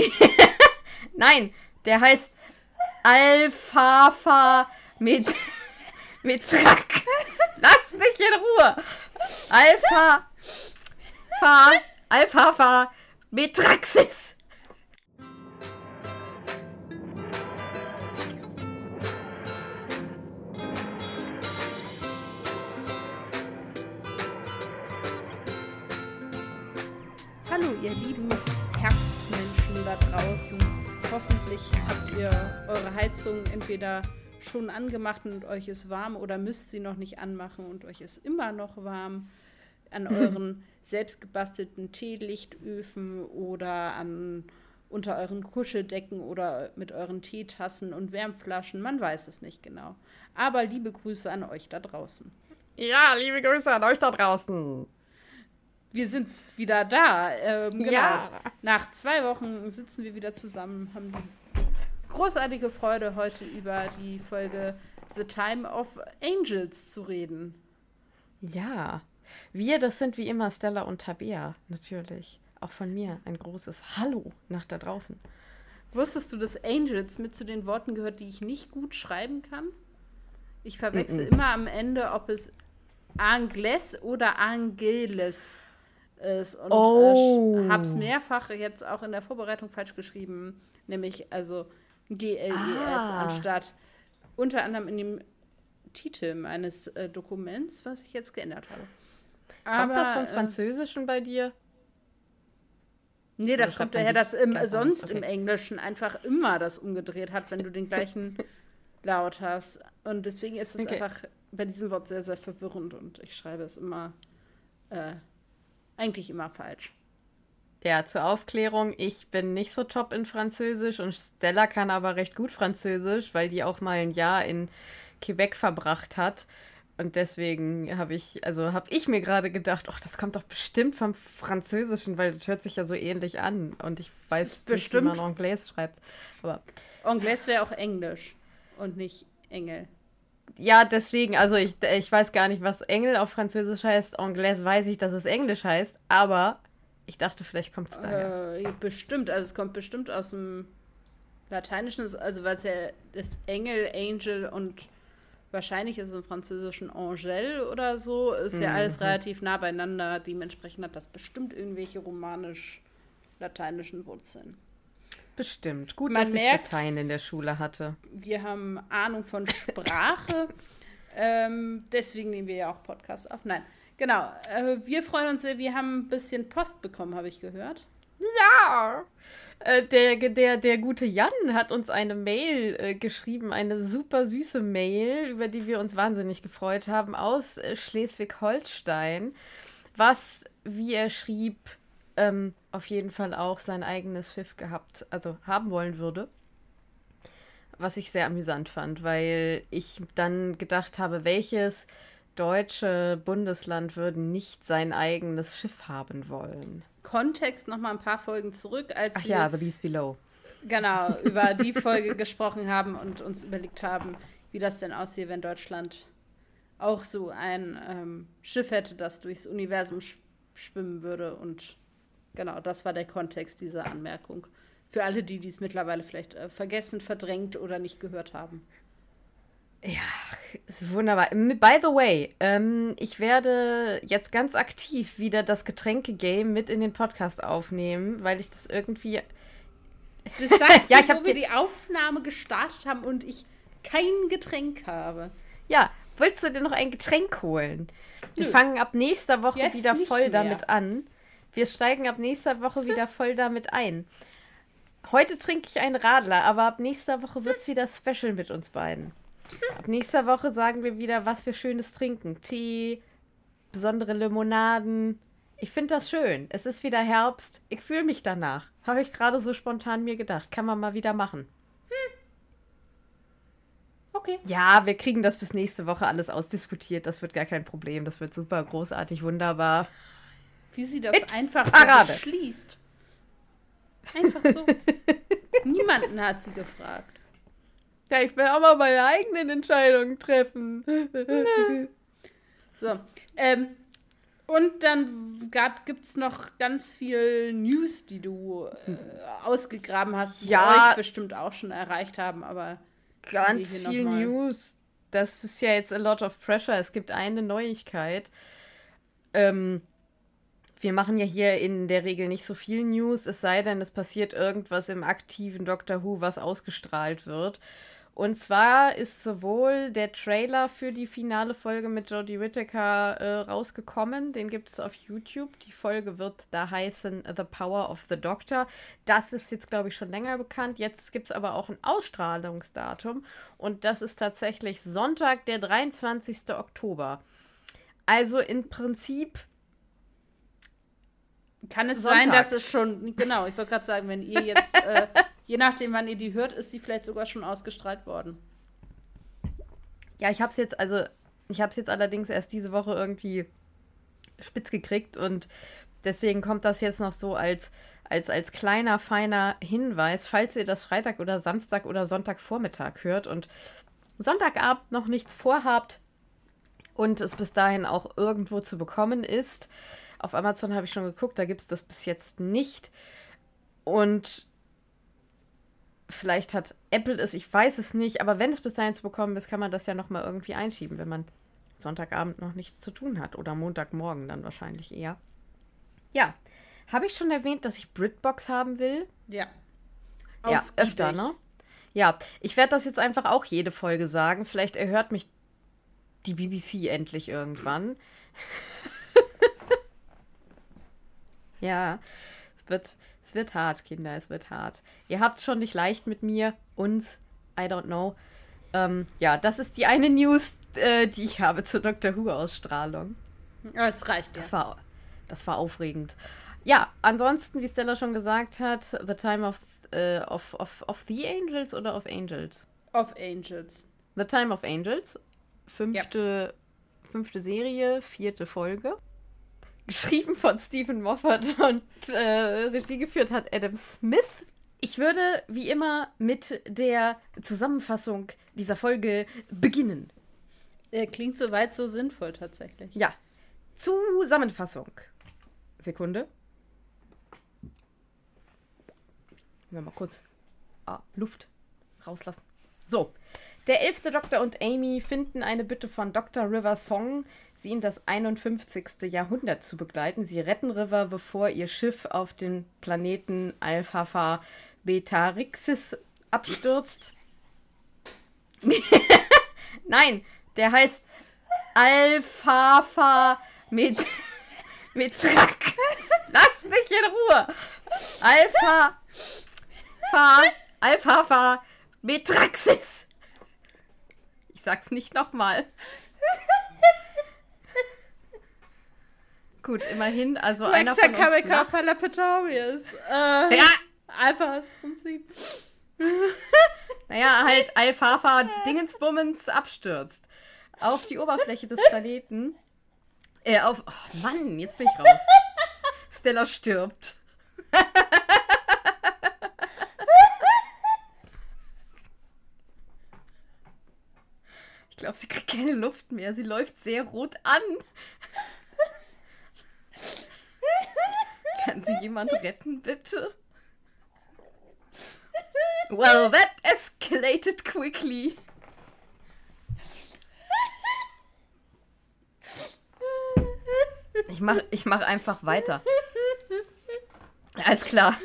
Nein, der heißt Alfafa mit Metrax. Lass mich in Ruhe. Alpha Fa Alfafa Metraxis. Hallo, draußen. Hoffentlich habt ihr eure Heizung entweder schon angemacht und euch ist warm oder müsst sie noch nicht anmachen und euch ist immer noch warm. An euren selbstgebastelten Teelichtöfen oder an unter euren Kuscheldecken oder mit euren Teetassen und Wärmflaschen. Man weiß es nicht genau. Aber liebe Grüße an euch da draußen. Ja, liebe Grüße an euch da draußen. Wir sind wieder da. Ähm, genau. Ja. Nach zwei Wochen sitzen wir wieder zusammen, haben die großartige Freude, heute über die Folge The Time of Angels zu reden. Ja. Wir, das sind wie immer Stella und Tabea, natürlich. Auch von mir ein großes Hallo nach da draußen. Wusstest du, dass Angels mit zu den Worten gehört, die ich nicht gut schreiben kann? Ich verwechsel Mm-mm. immer am Ende, ob es Angles oder Angeles ist. Und Oh. äh, hab's mehrfach jetzt auch in der Vorbereitung falsch geschrieben. Nämlich also G-L-E-S Ah. anstatt unter anderem in dem Titel meines äh, Dokuments, was ich jetzt geändert habe. Kommt das vom äh, Französischen bei dir? Nee, das kommt daher, dass im, sonst anders? im Okay. Englischen einfach immer das umgedreht hat, wenn du den gleichen Laut hast. Und deswegen ist es Okay. einfach bei diesem Wort sehr, sehr verwirrend und ich schreibe es immer, äh, eigentlich immer falsch. Ja, zur Aufklärung, ich bin nicht so top in Französisch und Stella kann aber recht gut Französisch, weil die auch mal ein Jahr in Quebec verbracht hat. Und deswegen habe ich, also habe ich mir gerade gedacht, ach, das kommt doch bestimmt vom Französischen, weil das hört sich ja so ähnlich an. Und ich weiß nicht, wie man Anglais schreibt. Aber Anglais wäre auch Englisch und nicht Engel. Ja, deswegen, also ich, ich weiß gar nicht, was Engel auf Französisch heißt. Anglais weiß ich, dass es Englisch heißt, aber ich dachte, vielleicht kommt es daher. Äh, bestimmt, also es kommt bestimmt aus dem Lateinischen, also weil es ja das Engel, Angel und wahrscheinlich ist es im Französischen Angel oder so, ist ja alles relativ nah beieinander. Dementsprechend hat das bestimmt irgendwelche romanisch-lateinischen Wurzeln. Bestimmt. Gut, Man dass merkt- ich Latein in der Schule hatte. Wir haben Ahnung von Sprache, ähm, deswegen nehmen wir ja auch Podcasts auf. Nein, genau. Äh, wir freuen uns sehr, wir haben ein bisschen Post bekommen, habe ich gehört. Ja! Äh, der, der, der gute Jan hat uns eine Mail äh, geschrieben, eine super süße Mail, über die wir uns wahnsinnig gefreut haben, aus äh, Schleswig-Holstein, was, wie er schrieb, ähm, auf jeden Fall auch sein eigenes Schiff gehabt, also haben wollen würde. Was ich sehr amüsant fand, weil ich dann gedacht habe, welches deutsche Bundesland würde nicht sein eigenes Schiff haben wollen? Kontext noch mal ein paar Folgen zurück, als Ach wir ja, The Beast Below. genau über die Folge gesprochen haben und uns überlegt haben, wie das denn aussehe, wenn Deutschland auch so ein ähm, Schiff hätte, das durchs Universum sch schwimmen würde. Und genau, das war der Kontext dieser Anmerkung. Für alle, die dies mittlerweile vielleicht äh, vergessen, verdrängt oder nicht gehört haben. Ja, ist wunderbar. M- By the way, ähm, ich werde jetzt ganz aktiv wieder das Getränke-Game mit in den Podcast aufnehmen, weil ich das irgendwie. Das sagst Ja, du, ich wo wir die- Aufnahme gestartet haben und ich kein Getränk habe. Ja, willst du dir noch ein Getränk holen? Wir Nö. fangen ab nächster Woche Jetzt wieder voll mehr. damit an. Wir steigen ab nächster Woche wieder voll damit ein. Heute trinke ich einen Radler, aber ab nächster Woche wird es wieder special mit uns beiden. Ab nächster Woche sagen wir wieder, was wir Schönes trinken. Tee, besondere Limonaden. Ich finde das schön. Es ist wieder Herbst. Ich fühle mich danach. Habe ich gerade so spontan mir gedacht. Kann man mal wieder machen. Okay. Ja, wir kriegen das bis nächste Woche alles ausdiskutiert. Das wird gar kein Problem. Das wird super großartig, wunderbar. Wie sie das Mit einfach Parade. so beschließt. Einfach so. Niemanden hat sie gefragt. Ja, ich will auch mal meine eigenen Entscheidungen treffen. So, ähm, Und dann gibt es noch ganz viel News, die du äh, ausgegraben hast, die Ja. euch bestimmt auch schon erreicht haben, aber Ganz viel. News. Das ist ja jetzt a lot of pressure. Es gibt eine Neuigkeit. Ähm, wir machen ja hier in der Regel nicht so viel News, es sei denn, es passiert irgendwas im aktiven Doctor Who, was ausgestrahlt wird. Und zwar ist sowohl der Trailer für die finale Folge mit Jodie Whittaker äh, rausgekommen. Den gibt es auf YouTube. Die Folge wird da heißen The Power of the Doctor. Das ist jetzt, glaube ich, schon länger bekannt. Jetzt gibt es aber auch ein Ausstrahlungsdatum. Und das ist tatsächlich Sonntag, der 23. Oktober. Also im Prinzip kann es Sonntag. sein, dass es schon, genau, ich wollte gerade sagen, wenn ihr jetzt, äh, je nachdem, wann ihr die hört, ist die vielleicht sogar schon ausgestrahlt worden. Ja, ich habe es jetzt, also ich habe es jetzt allerdings erst diese Woche irgendwie spitz gekriegt und deswegen kommt das jetzt noch so als, als, als kleiner, feiner Hinweis, falls ihr das Freitag oder Samstag oder Sonntagvormittag hört und Sonntagabend noch nichts vorhabt und es bis dahin auch irgendwo zu bekommen ist. Auf Amazon habe ich schon geguckt, da gibt es das bis jetzt nicht. Und vielleicht hat Apple es, ich weiß es nicht, aber wenn es bis dahin zu bekommen ist, kann man das ja nochmal irgendwie einschieben, wenn man Sonntagabend noch nichts zu tun hat. Oder Montagmorgen dann wahrscheinlich eher. Ja. Habe ich schon erwähnt, dass ich Britbox haben will? Ja. Ja, Ausgiebig. öfter, ne? Ja, ich werde das jetzt einfach auch jede Folge sagen. Vielleicht erhört mich die BBC endlich irgendwann. ja, es wird, es wird hart, Kinder, es wird hart. Ihr habt es schon nicht leicht mit mir, uns, I don't know. Ähm, ja, das ist die eine News, äh, die ich habe zur Doctor Who-Ausstrahlung. Es reicht ja. Das war, das war aufregend. Ja, ansonsten, wie Stella schon gesagt hat, The Time of, äh, of, of, of the Angels oder of Angels? Of Angels. The Time of Angels. Fünfte, fünfte Serie, vierte Folge. Geschrieben von Stephen Moffat und äh, Regie geführt hat Adam Smith. Ich würde wie immer mit der Zusammenfassung dieser Folge beginnen. Äh, klingt soweit so sinnvoll tatsächlich. Ja, Zusammenfassung. Sekunde. Mal kurz ah, Luft rauslassen. So. Der elfte Doktor und Amy finden eine Bitte von Dr. River Song, sie in das 51. Jahrhundert zu begleiten. Sie retten River, bevor ihr Schiff auf den Planeten Alpha Betarixis abstürzt. Nein, der heißt Alphafa mit Metrax. Lass mich in Ruhe. Alpha Fa Alphafa Metraxis. Ich sag's nicht nochmal. Gut, immerhin, also einer von uns lacht. Palapatorius. Äh, Ja, Alphas Prinzip. Naja, halt Alphafa Dingensbummens abstürzt. Auf die Oberfläche des Planeten. Äh, auf. Oh Mann, jetzt bin ich raus. Stella stirbt. Ich glaube, sie kriegt keine Luft mehr. Sie läuft sehr rot an. Kann sie jemand retten, bitte? Well, that escalated quickly. Ich mach, ich mach einfach weiter. Alles klar.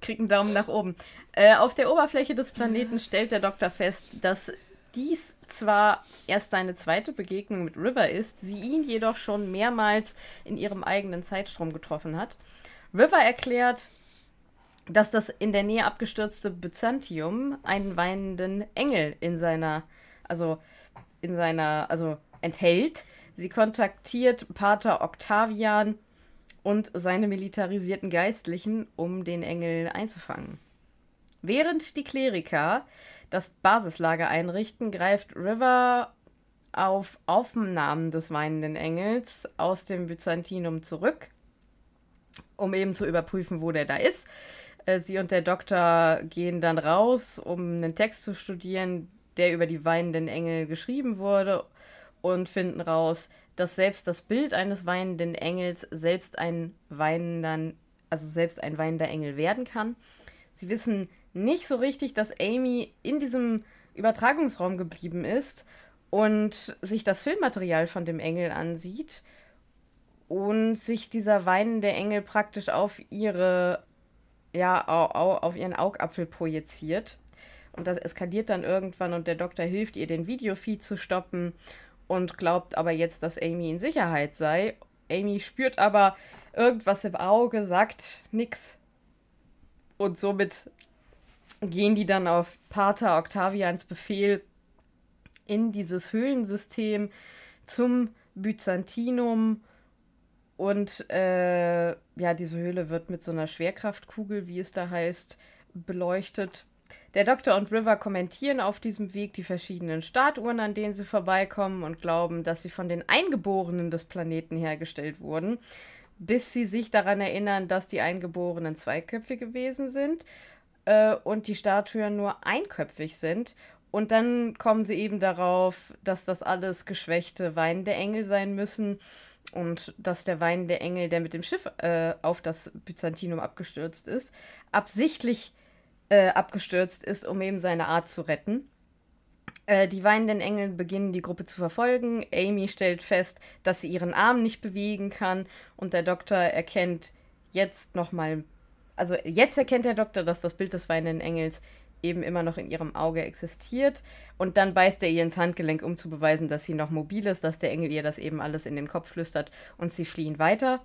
Krieg einen Daumen nach oben. Äh, auf der Oberfläche des Planeten stellt der Doktor fest, dass dies zwar erst seine zweite Begegnung mit River ist, sie ihn jedoch schon mehrmals in ihrem eigenen Zeitstrom getroffen hat. River erklärt, dass das in der Nähe abgestürzte Byzantium einen weinenden Engel in seiner, also in seiner, also enthält. Sie kontaktiert Pater Octavian und seine militarisierten Geistlichen, um den Engel einzufangen. Während die Kleriker das Basislager einrichten, greift River auf Aufnahmen des weinenden Engels aus dem Byzantinum zurück, um eben zu überprüfen, wo der da ist. Äh, Sie und der Doktor gehen dann raus, um einen Text zu studieren, der über die weinenden Engel geschrieben wurde und finden raus, dass selbst das Bild eines weinenden Engels selbst ein weinender, also selbst ein weinender Engel werden kann. Sie wissen nicht so richtig, dass Amy in diesem Übertragungsraum geblieben ist und sich das Filmmaterial von dem Engel ansieht und sich dieser weinende Engel praktisch auf ihre ja auf ihren Augapfel projiziert und das eskaliert dann irgendwann und der Doktor hilft ihr den Videofeed zu stoppen und glaubt aber jetzt, dass Amy in Sicherheit sei. Amy spürt aber irgendwas im Auge, sagt nix und somit gehen die dann auf Pater Octavians Befehl in dieses Höhlensystem zum Byzantinum. Und äh, ja, diese Höhle wird mit so einer Schwerkraftkugel, wie es da heißt, beleuchtet. Der Doktor und River kommentieren auf diesem Weg die verschiedenen Statuen, an denen sie vorbeikommen und glauben, dass sie von den Eingeborenen des Planeten hergestellt wurden, bis sie sich daran erinnern, dass die Eingeborenen zweiköpfig gewesen sind äh, und die Statuen nur einköpfig sind. Und dann kommen sie eben darauf, dass das alles geschwächte weinende Engel sein müssen und dass der weinende Engel, der mit dem Schiff äh, auf das Byzantinum abgestürzt ist, absichtlich äh, abgestürzt ist, um eben seine Art zu retten. Äh, die weinenden Engel beginnen die Gruppe zu verfolgen. Amy stellt fest, dass sie ihren Arm nicht bewegen kann und der Doktor erkennt jetzt nochmal also jetzt erkennt der Doktor, dass das Bild des weinenden Engels eben immer noch in ihrem Auge existiert. Und dann beißt er ihr ins Handgelenk, um zu beweisen, dass sie noch mobil ist, dass der Engel ihr das eben alles in den Kopf flüstert und sie fliehen weiter.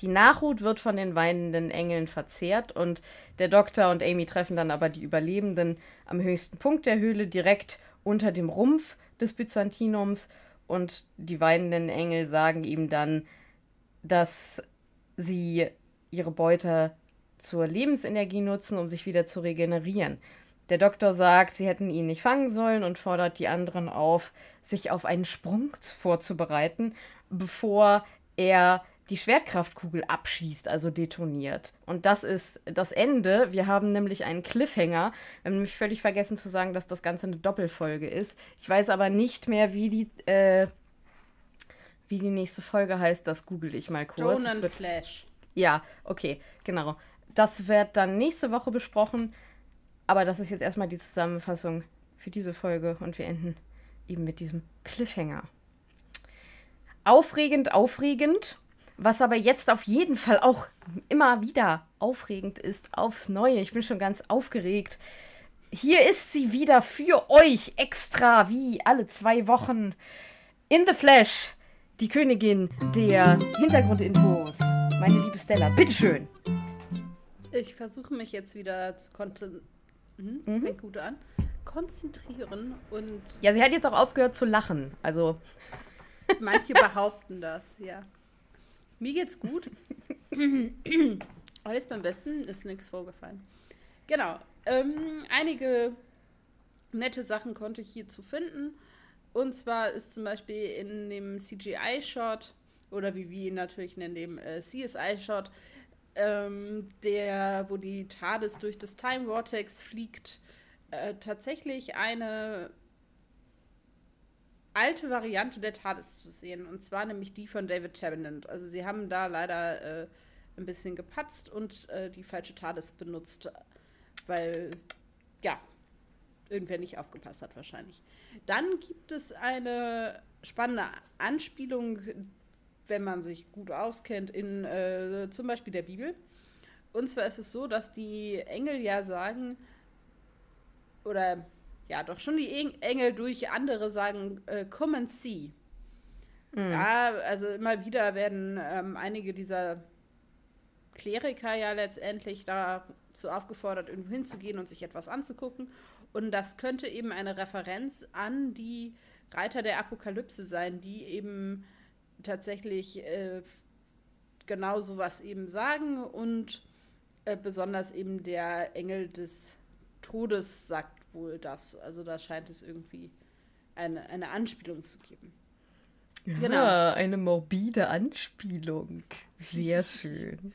Die Nachhut wird von den weinenden Engeln verzehrt und der Doktor und Amy treffen dann aber die Überlebenden am höchsten Punkt der Höhle, direkt unter dem Rumpf des Byzantinums. Und die weinenden Engel sagen ihm dann, dass sie ihre Beute zur Lebensenergie nutzen, um sich wieder zu regenerieren. Der Doktor sagt, sie hätten ihn nicht fangen sollen und fordert die anderen auf, sich auf einen Sprung vorzubereiten, bevor er die Schwertkraftkugel abschießt, also detoniert. Und das ist das Ende. Wir haben nämlich einen Cliffhanger. Wir haben nämlich völlig vergessen zu sagen, dass das Ganze eine Doppelfolge ist. Ich weiß aber nicht mehr, wie die, äh, wie die nächste Folge heißt. Das google ich mal kurz. Stone Flash. Ja, okay, genau. Das wird dann nächste Woche besprochen. Aber das ist jetzt erstmal die Zusammenfassung für diese Folge und wir enden eben mit diesem Cliffhanger. Aufregend, aufregend. Was aber jetzt auf jeden Fall auch immer wieder aufregend ist, aufs Neue. Ich bin schon ganz aufgeregt. Hier ist sie wieder für euch extra, wie alle zwei Wochen. In the Flash, die Königin der Hintergrundinfos. Meine liebe Stella, bitteschön. Ich versuche mich jetzt wieder zu konzentrieren. Hm, mhm. Gut an. Konzentrieren und. Ja, sie hat jetzt auch aufgehört zu lachen. Also. Manche behaupten das, ja. Mir geht's gut. Alles beim Besten, ist nichts vorgefallen. Genau. Ähm, einige nette Sachen konnte ich hierzu finden. Und zwar ist zum Beispiel in dem CGI-Shot oder wie wir ihn natürlich nennen, dem äh, CSI-Shot, ähm, der, wo die TARDIS durch das Time Vortex fliegt, äh, tatsächlich eine alte Variante der TARDIS zu sehen. Und zwar nämlich die von David Tennant. Also sie haben da leider äh, ein bisschen gepatzt und äh, die falsche TARDIS benutzt, weil, ja, irgendwer nicht aufgepasst hat wahrscheinlich. Dann gibt es eine spannende Anspielung, wenn man sich gut auskennt, in äh, zum Beispiel der Bibel. Und zwar ist es so, dass die Engel ja sagen, oder ja, doch schon die Engel durch andere sagen, äh, come and see. Mhm. Ja, also immer wieder werden ähm, einige dieser Kleriker ja letztendlich dazu aufgefordert, irgendwo hinzugehen und sich etwas anzugucken. Und das könnte eben eine Referenz an die Reiter der Apokalypse sein, die eben tatsächlich äh, genau sowas eben sagen und äh, besonders eben der Engel des Todes sagt wohl das. Also da scheint es irgendwie eine, eine Anspielung zu geben. Ja, genau. eine morbide Anspielung. Sehr schön.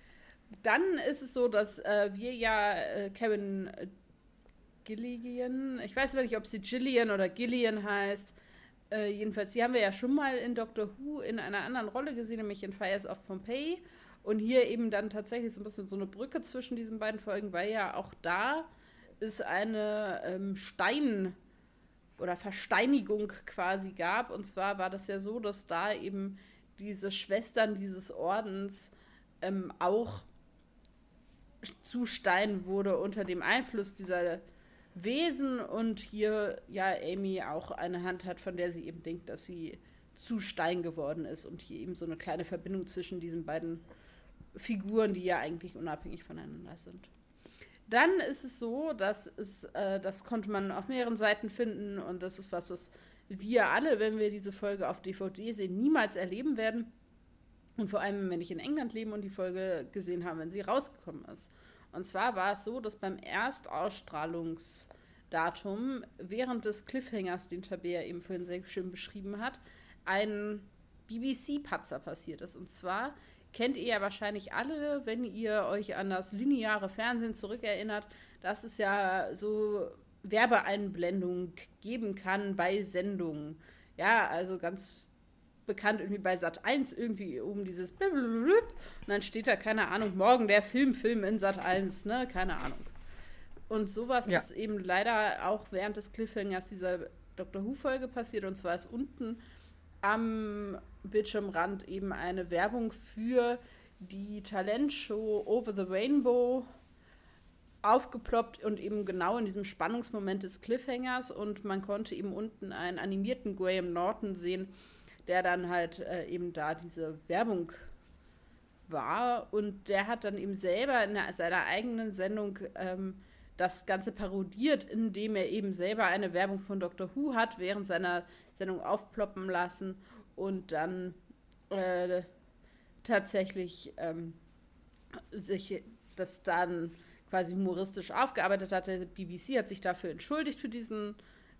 Dann ist es so, dass äh, wir ja äh, Kevin Gilligan, ich weiß nicht, ob sie Gillian oder Gillian heißt, Äh, jedenfalls, die haben wir ja schon mal in Doctor Who in einer anderen Rolle gesehen, nämlich in Fires of Pompeii. Und hier eben dann tatsächlich so ein bisschen so eine Brücke zwischen diesen beiden Folgen, weil ja auch da es eine ähm, Stein- oder Versteinigung quasi gab. Und zwar war das ja so, dass da eben diese Schwestern dieses Ordens ähm, auch zu Stein wurde unter dem Einfluss dieser Wesen und hier ja Amy auch eine Hand hat, von der sie eben denkt, dass sie zu Stein geworden ist und hier eben so eine kleine Verbindung zwischen diesen beiden Figuren, die ja eigentlich unabhängig voneinander sind. Dann ist es so, dass es, äh, das konnte man auf mehreren Seiten finden und das ist was, was wir alle, wenn wir diese Folge auf DVD sehen, niemals erleben werden. Und vor allem, wenn nicht in England leben und die Folge gesehen haben, wenn sie rausgekommen ist. Und zwar war es so, dass beim Erstausstrahlungsdatum während des Cliffhangers, den Tabea eben vorhin sehr schön beschrieben hat, ein BBC-Patzer passiert ist. Und zwar kennt ihr ja wahrscheinlich alle, wenn ihr euch an das lineare Fernsehen zurückerinnert, dass es ja so Werbeeinblendungen geben kann bei Sendungen. Ja, also ganz bekannt irgendwie bei Sat 1 irgendwie oben dieses und dann steht da, keine Ahnung, morgen der Film, Film in Sat 1, ne? Keine Ahnung. Und sowas ja. ist eben leider auch während des Cliffhangers dieser Dr. Who-Folge passiert. Und zwar ist unten am Bildschirmrand eben eine Werbung für die Talentshow Over the Rainbow aufgeploppt und eben genau in diesem Spannungsmoment des Cliffhangers und man konnte eben unten einen animierten Graham Norton sehen, der dann halt äh, eben da diese Werbung war. Und der hat dann eben selber in seiner eigenen Sendung ähm, das Ganze parodiert, indem er eben selber eine Werbung von Dr. Who hat, während seiner Sendung aufploppen lassen und dann äh, tatsächlich ähm, sich das dann quasi humoristisch aufgearbeitet hat. Der BBC hat sich dafür entschuldigt für diesen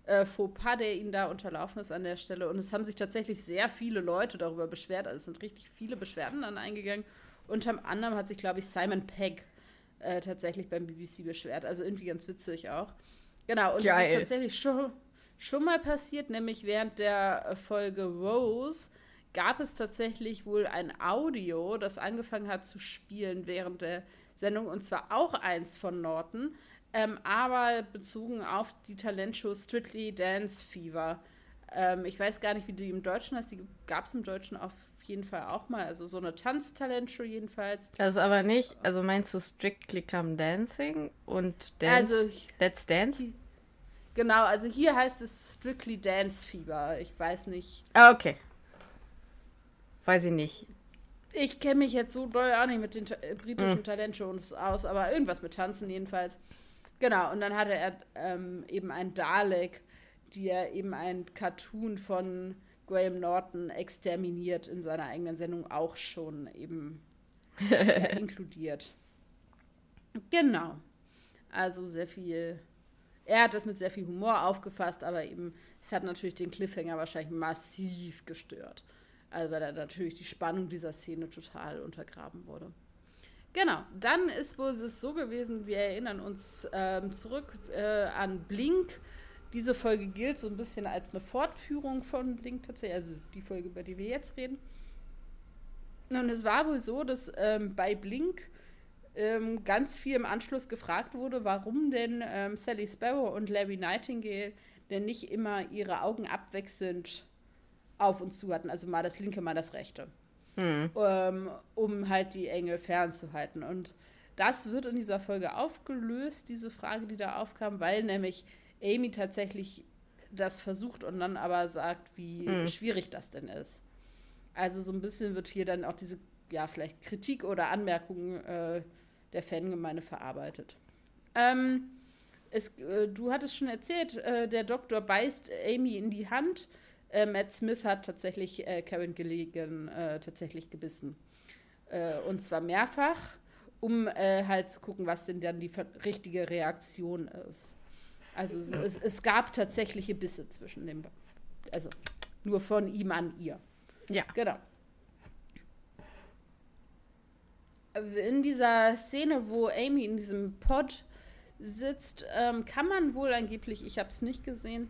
äh, Fauxpas, der ihnen da unterlaufen ist an der Stelle. Und es haben sich tatsächlich sehr viele Leute darüber beschwert. Also es sind richtig viele Beschwerden dann eingegangen. Unter anderem hat sich, glaube ich, Simon Pegg äh, tatsächlich beim BBC beschwert. Also irgendwie ganz witzig auch. Genau, und Geil. es ist tatsächlich schon, schon mal passiert, nämlich während der Folge Rose gab es tatsächlich wohl ein Audio, das angefangen hat zu spielen während der Sendung, und zwar auch eins von Norton, ähm, aber bezogen auf die Talentshow Strictly Dance Fever. Ähm, ich weiß gar nicht, wie die im Deutschen heißt. Die gab es im Deutschen auf jeden Fall auch mal. Also so eine Tanztalentshow jedenfalls. Das ist aber nicht, also meinst du Strictly Come Dancing und Dance, also, Let's Dance? Genau, also hier heißt es Strictly Dance Fever. Ich weiß nicht. Ah, okay. Weiß ich nicht. Ich kenne mich jetzt so doll auch nicht mit den britischen mm. Talentshows aus, aber irgendwas mit Tanzen jedenfalls. Genau, und dann hatte er ähm, eben ein Dalek, die er eben ein Cartoon von Graham Norton exterminiert in seiner eigenen Sendung auch schon eben äh, inkludiert. Genau. Also sehr viel. Er hat das mit sehr viel Humor aufgefasst, aber eben, es hat natürlich den Cliffhanger wahrscheinlich massiv gestört. Also weil da natürlich die Spannung dieser Szene total untergraben wurde. Genau, dann ist wohl es so gewesen, wir erinnern uns ähm, zurück äh, an Blink. Diese Folge gilt so ein bisschen als eine Fortführung von Blink tatsächlich, also die Folge, über die wir jetzt reden. Und es war wohl so, dass ähm, bei Blink ähm, ganz viel im Anschluss gefragt wurde, warum denn ähm, Sally Sparrow und Larry Nightingale denn nicht immer ihre Augen abwechselnd auf und zu hatten, also mal das linke, mal das rechte ähm, um halt die Engel fernzuhalten. Und das wird in dieser Folge aufgelöst, diese Frage, die da aufkam, weil nämlich Amy tatsächlich das versucht und dann aber sagt, wie mhm. schwierig das denn ist. Also so ein bisschen wird hier dann auch diese, ja, vielleicht Kritik oder Anmerkungen äh, der Fangemeinde verarbeitet. Ähm, es, äh, du hattest schon erzählt, äh, der Doktor beißt Amy in die Hand äh, Matt Smith hat tatsächlich äh, Karen Gilligan äh, tatsächlich gebissen. Äh, und zwar mehrfach, um äh, halt zu gucken, was denn dann die richtige Reaktion ist. Also es, es, gab tatsächliche Bisse zwischen dem, also nur von ihm an ihr. Ja. Genau. In dieser Szene, wo Amy in diesem Pod sitzt, ähm, kann man wohl angeblich, ich habe es nicht gesehen,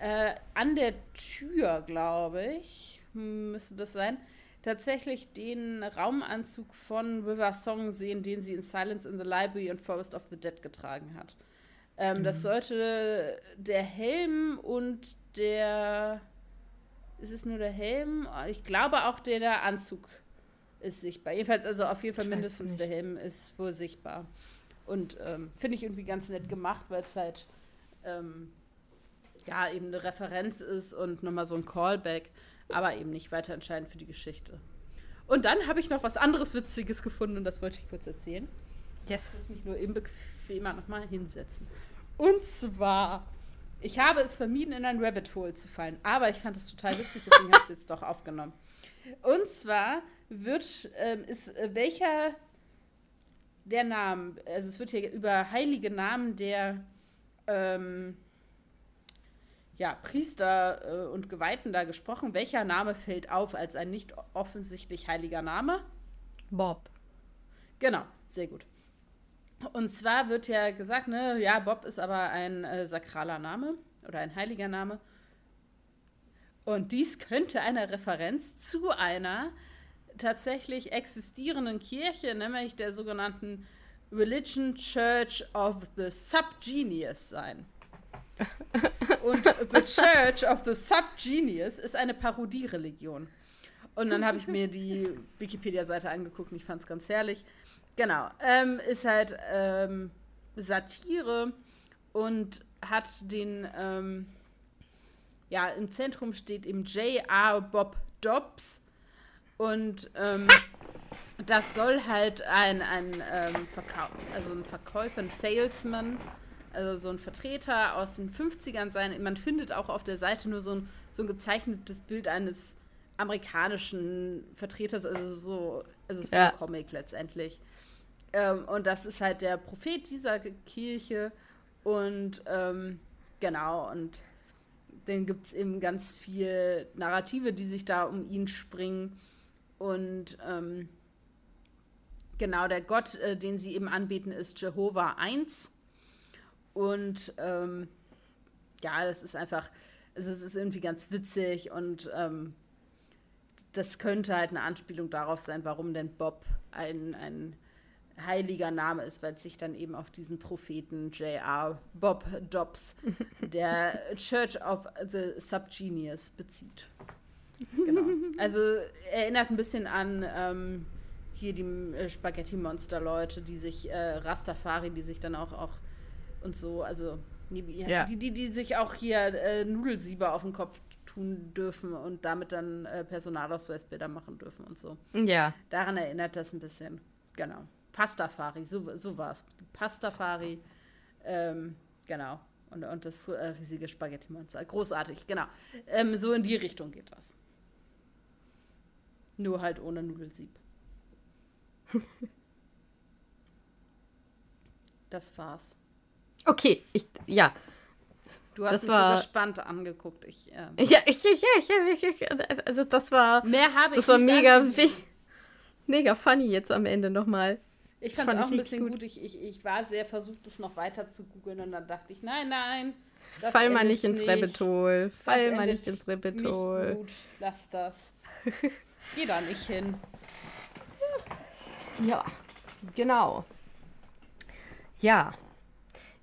äh, an der Tür, glaube ich, müsste das sein, tatsächlich den Raumanzug von River Song sehen, den sie in Silence in the Library und Forest of the Dead getragen hat. Ähm, mhm. Das sollte der Helm und der. Ist es nur der Helm? Ich glaube auch der, Anzug ist sichtbar. Jedenfalls, also auf jeden Fall mindestens der Helm ist wohl sichtbar. Und ähm, finde ich irgendwie ganz nett gemacht, weil es halt ähm, ja eben eine Referenz ist und nochmal so ein Callback, aber eben nicht weiter entscheidend für die Geschichte. Und dann habe ich noch was anderes Witziges gefunden und das wollte ich kurz erzählen. Yes. Ich muss mich nur eben bequemer nochmal hinsetzen. Und zwar, ich habe es vermieden, in ein Rabbit Hole zu fallen, aber ich fand es total witzig, deswegen habe ich es jetzt doch aufgenommen. Und zwar wird, ähm, ist äh, welcher der Namen, also es wird hier über heilige Namen der ähm, ja, Priester äh, und Geweihten da gesprochen. Welcher Name fällt auf als ein nicht offensichtlich heiliger Name? Bob. Genau, sehr gut. Und zwar wird ja gesagt, ne, ja, Bob ist aber ein äh, sakraler Name oder ein heiliger Name. Und dies könnte eine Referenz zu einer tatsächlich existierenden Kirche, nämlich der sogenannten Religion Church of the Subgenius sein. Und The Church of the Subgenius ist eine Parodiereligion. Und dann habe ich mir die Wikipedia-Seite angeguckt und ich fand es ganz herrlich. Genau. Ähm, ist halt ähm, Satire und hat den, ähm, ja, im Zentrum steht eben J.R. Bob Dobbs. Und ähm, das soll halt ein, ein ähm, Verkauf, also ein Verkäufer, ein Salesman, also so ein Vertreter aus den 50ern sein. Man findet auch auf der Seite nur so ein, so ein gezeichnetes Bild eines amerikanischen Vertreters, also so, also so ja. ein Comic letztendlich. Ähm, und das ist halt der Prophet dieser Kirche. Und ähm, genau, und dann gibt es eben ganz viel Narrative, die sich da um ihn springen. Und ähm, genau, der Gott, äh, den sie eben anbeten, ist Jehova 1. Und ähm, ja, das ist einfach, also es ist irgendwie ganz witzig und ähm, das könnte halt eine Anspielung darauf sein, warum denn Bob ein, ein heiliger Name ist, weil es sich dann eben auf diesen Propheten J.R. Bob Dobbs der Church of the Subgenius bezieht. Genau. Also erinnert ein bisschen an ähm, hier die äh, Spaghetti-Monster-Leute, die sich, äh, Rastafari, die sich dann auch, auch und so, also ja. die, die, die sich auch hier äh, Nudelsieber auf den Kopf tun dürfen und damit dann äh, Personalausweisbilder machen dürfen und so. Ja. Daran erinnert das ein bisschen. Genau. Pastafari, so, so war es. Pastafari, ähm, genau. Und, und das äh, riesige Spaghetti-Monster. Großartig, genau. Ähm, so in die Richtung geht das. Nur halt ohne Nudelsieb. das war's. Okay, ich, ja. Du hast das mich war, so gespannt angeguckt. Ich, ähm, ja, ich, ich, ich, ich, ich das, das war. Mehr habe ich Das war mega, mega funny jetzt am Ende nochmal. Ich fand es auch ein bisschen gut. gut. Ich, ich, ich war sehr versucht, das noch weiter zu googeln und dann dachte ich, nein, nein. Fall mal nicht ins Rabbit Hole. Fall mal nicht ins Rabbit Hole. Gut, lass das. Geh da nicht hin. Ja, genau. Ja,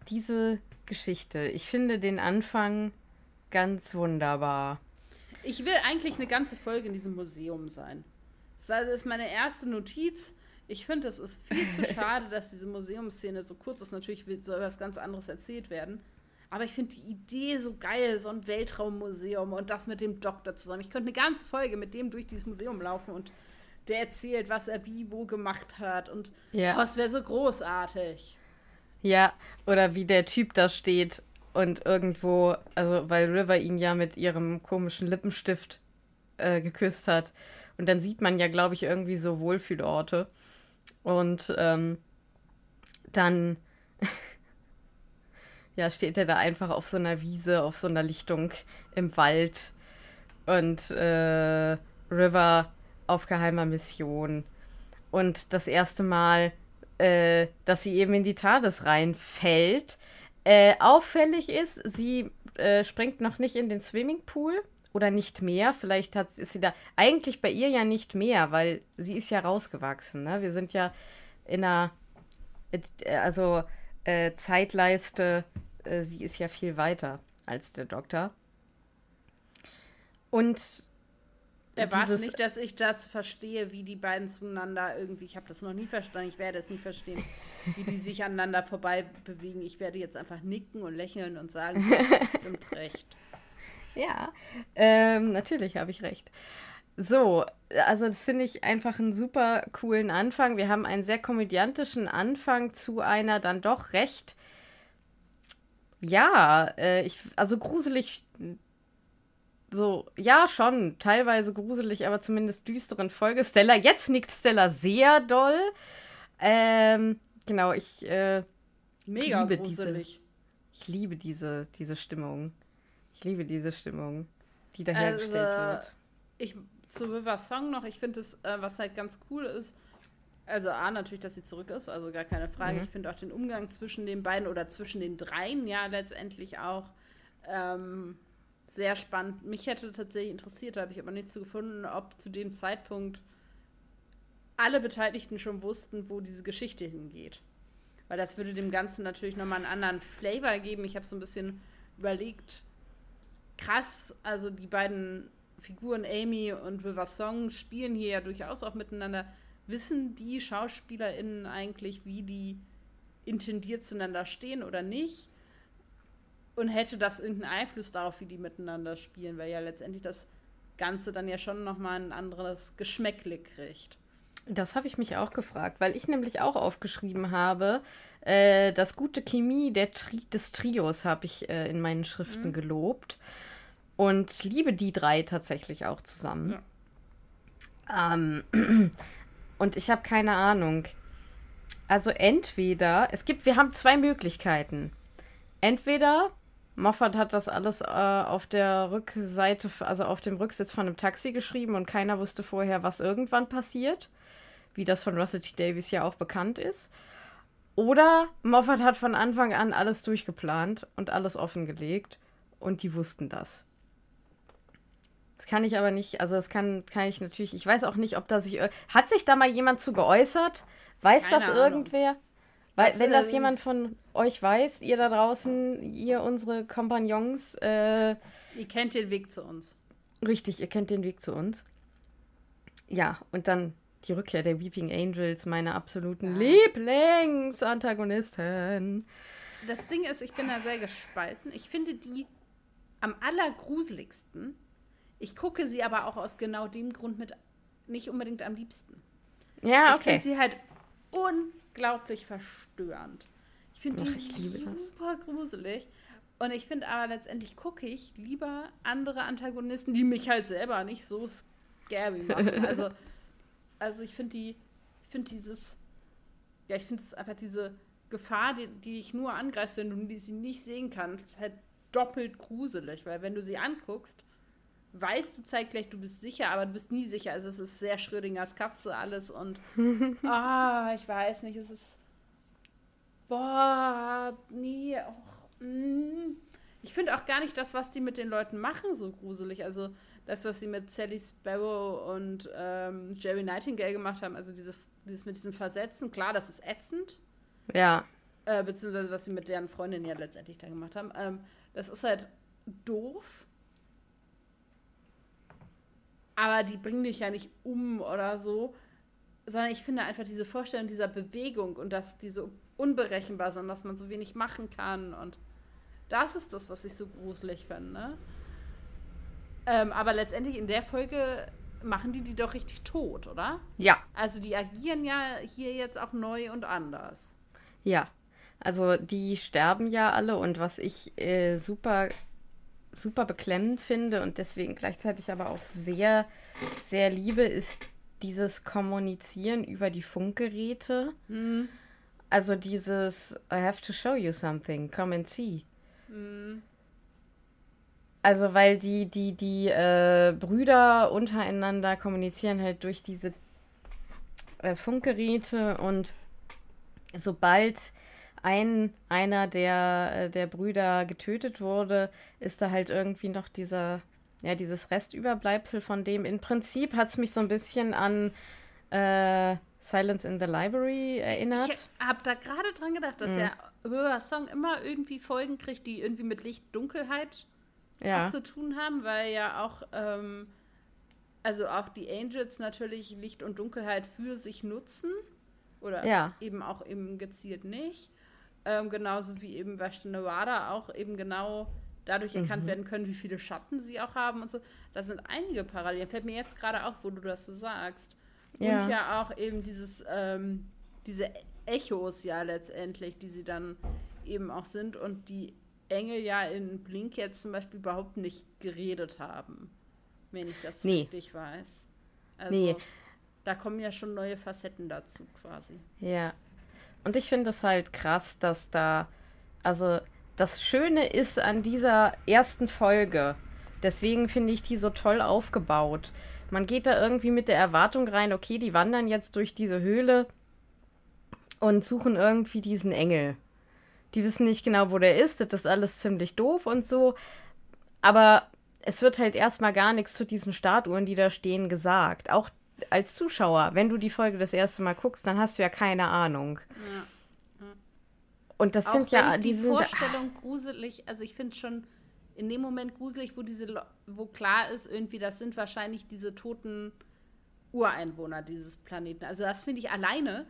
diese Geschichte. Ich finde den Anfang ganz wunderbar. Ich will eigentlich eine ganze Folge in diesem Museum sein. Das war das ist meine erste Notiz. Ich finde, es ist viel zu schade, dass diese Museumsszene so kurz ist. Natürlich soll was ganz anderes erzählt werden. Aber ich finde die Idee so geil, so ein Weltraummuseum und das mit dem Doktor zusammen. Ich könnte eine ganze Folge mit dem durch dieses Museum laufen und der erzählt, was er wie wo gemacht hat. Und ja. oh, das wäre so großartig. Ja, oder wie der Typ da steht und irgendwo, also weil River ihn ja mit ihrem komischen Lippenstift äh, geküsst hat. Und dann sieht man ja, glaube ich, irgendwie so Wohlfühlorte. Und ähm, dann ja, steht er da einfach auf so einer Wiese, auf so einer Lichtung im Wald. Und äh, River auf geheimer Mission. Und das erste Mal äh, dass sie eben in die TARDIS reinfällt, Äh, auffällig ist, sie äh, springt noch nicht in den Swimmingpool oder nicht mehr. Vielleicht hat, ist sie da eigentlich bei ihr ja nicht mehr, weil sie ist ja rausgewachsen. Ne? Wir sind ja in einer, äh, also äh, Zeitleiste, äh, sie ist ja viel weiter als der Doktor. Und Erwarte nicht, dass ich das verstehe, wie die beiden zueinander irgendwie. Ich habe das noch nie verstanden. Ich werde es nie verstehen, wie die sich aneinander vorbei bewegen. Ich werde jetzt einfach nicken und lächeln und sagen, stimmt recht. Ja, ähm, natürlich habe ich recht. So, also das finde ich einfach einen super coolen Anfang. Wir haben einen sehr komödiantischen Anfang zu einer dann doch recht, ja, äh, ich, also gruselig so, ja, schon, teilweise gruselig, aber zumindest düsteren Folge. Stella, jetzt nickt Stella sehr doll. Ähm, genau, ich äh, Mega liebe gruselig. Diese, ich liebe diese, diese Stimmung. Ich liebe diese Stimmung, die dahergestellt also, wird. Ich, zu River Song noch, ich finde es, äh, was halt ganz cool ist, also A, natürlich, dass sie zurück ist, also gar keine Frage. Mhm. Ich finde auch den Umgang zwischen den beiden oder zwischen den dreien ja letztendlich auch ähm, sehr spannend. Mich hätte tatsächlich interessiert, da habe ich aber nichts zu gefunden, ob zu dem Zeitpunkt alle Beteiligten schon wussten, wo diese Geschichte hingeht. Weil das würde dem Ganzen natürlich nochmal einen anderen Flavor geben. Ich habe so ein bisschen überlegt, krass, also die beiden Figuren Amy und River Song spielen hier ja durchaus auch miteinander. Wissen die SchauspielerInnen eigentlich, wie die intendiert zueinander stehen oder nicht? Und hätte das irgendeinen Einfluss darauf, wie die miteinander spielen, weil ja letztendlich das Ganze dann ja schon nochmal ein anderes Geschmäckle kriegt. Das habe ich mich auch gefragt, weil ich nämlich auch aufgeschrieben habe, äh, das gute Chemie der Tri des Trios habe ich äh, in meinen Schriften mhm. gelobt und liebe die drei tatsächlich auch zusammen. Ja. Ähm, und ich habe keine Ahnung. Also entweder, es gibt, wir haben zwei Möglichkeiten. Entweder Moffat hat das alles äh, auf der Rückseite, also auf dem Rücksitz von einem Taxi geschrieben und keiner wusste vorher, was irgendwann passiert, wie das von Russell T. Davies ja auch bekannt ist. Oder Moffat hat von Anfang an alles durchgeplant und alles offengelegt und die wussten das. Das kann ich aber nicht, also das kann, kann ich natürlich, ich weiß auch nicht, ob da sich, hat sich da mal jemand zu geäußert? Weiß Keine das Ahnung. irgendwer? Weil, wenn das jemand von euch weiß, ihr da draußen, ihr unsere Kompagnons. Äh, ihr kennt den Weg zu uns. Richtig, ihr kennt den Weg zu uns. Ja, und dann die Rückkehr der Weeping Angels, meine absoluten ja. Lieblingsantagonisten. Das Ding ist, ich bin da sehr gespalten. Ich finde die am allergruseligsten. Ich gucke sie aber auch aus genau dem Grund mit nicht unbedingt am liebsten. Ja, okay. Ich finde sie halt un unglaublich verstörend. Ich finde die super das. gruselig. Und ich finde aber letztendlich gucke ich lieber andere Antagonisten, die mich halt selber nicht so scary machen. Also, also ich finde die, ich finde dieses, ja, ich finde es einfach diese Gefahr, die, die dich nur angreift, wenn du sie nicht sehen kannst, ist halt doppelt gruselig, weil wenn du sie anguckst, weißt du zeitgleich, du bist sicher, aber du bist nie sicher. Also es ist sehr Schrödingers Katze alles und ah, ich weiß nicht, es ist boah, nee, oh, mm. ich finde auch gar nicht das, was die mit den Leuten machen, so gruselig. Also das, was sie mit Sally Sparrow und ähm, Jerry Nightingale gemacht haben, also diese, dieses mit diesem Versetzen, klar, das ist ätzend. Ja. Äh, beziehungsweise was sie mit deren Freundin ja letztendlich da gemacht haben. Ähm, das ist halt doof aber die bringen dich ja nicht um oder so, sondern ich finde einfach diese Vorstellung dieser Bewegung und dass die so unberechenbar sind, dass man so wenig machen kann und das ist das, was ich so gruselig finde. Ähm, aber letztendlich in der Folge machen die die doch richtig tot, oder? Ja. Also die agieren ja hier jetzt auch neu und anders. Ja. Also die sterben ja alle und was ich äh, super super beklemmend finde und deswegen gleichzeitig aber auch sehr, sehr liebe, ist dieses Kommunizieren über die Funkgeräte. Mhm. Also dieses I have to show you something, come and see. Mhm. Also weil die, die, die äh, Brüder untereinander kommunizieren halt durch diese äh, Funkgeräte und sobald ein, einer der, äh, der Brüder getötet wurde, ist da halt irgendwie noch dieser, ja, dieses Restüberbleibsel von dem. Im Prinzip hat es mich so ein bisschen an äh, Silence in the Library erinnert. Ich habe da gerade dran gedacht, dass mhm. ja höher Song immer irgendwie Folgen kriegt, die irgendwie mit Licht-Dunkelheit ja. zu tun haben, weil ja auch, ähm, also auch die Angels natürlich Licht und Dunkelheit für sich nutzen. Oder ja. eben auch eben gezielt nicht. Ähm, genauso wie eben bei Nevada auch eben genau dadurch erkannt mhm. werden können, wie viele Schatten sie auch haben und so. Da sind einige Parallelen. Fällt mir jetzt gerade auf, wo du das so sagst. Ja. Und ja auch eben dieses, ähm, diese Echos ja letztendlich, die sie dann eben auch sind und die Engel ja in Blink jetzt zum Beispiel überhaupt nicht geredet haben, wenn ich das nee. richtig weiß. Also nee. da kommen ja schon neue Facetten dazu quasi. Ja. Und ich finde es halt krass, dass da, also das Schöne ist an dieser ersten Folge, deswegen finde ich die so toll aufgebaut. Man geht da irgendwie mit der Erwartung rein, okay, die wandern jetzt durch diese Höhle und suchen irgendwie diesen Engel. Die wissen nicht genau, wo der ist, das ist alles ziemlich doof und so. Aber es wird halt erstmal gar nichts zu diesen Statuen, die da stehen, gesagt. Auch als Zuschauer, wenn du die Folge das erste Mal guckst, dann hast du ja keine Ahnung. Ja. Und das Auch sind ja die diese Vorstellung gruselig. Also ich finde schon in dem Moment gruselig, wo diese, wo klar ist irgendwie, das sind wahrscheinlich diese toten Ureinwohner dieses Planeten. Also das finde ich alleine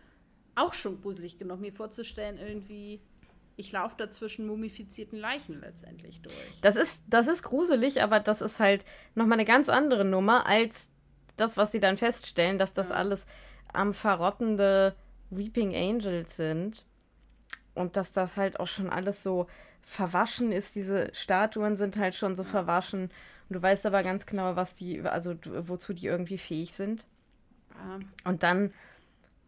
auch schon gruselig genug, mir vorzustellen irgendwie ich laufe da zwischen mumifizierten Leichen letztendlich durch. Das ist, das ist gruselig, aber das ist halt nochmal eine ganz andere Nummer als das, was sie dann feststellen, dass das ja. alles am verrottende Weeping Angels sind. Und dass das halt auch schon alles so verwaschen ist. Diese Statuen sind halt schon so ja. verwaschen. Und du weißt aber ganz genau, was die, also wozu die irgendwie fähig sind. Ja. Und dann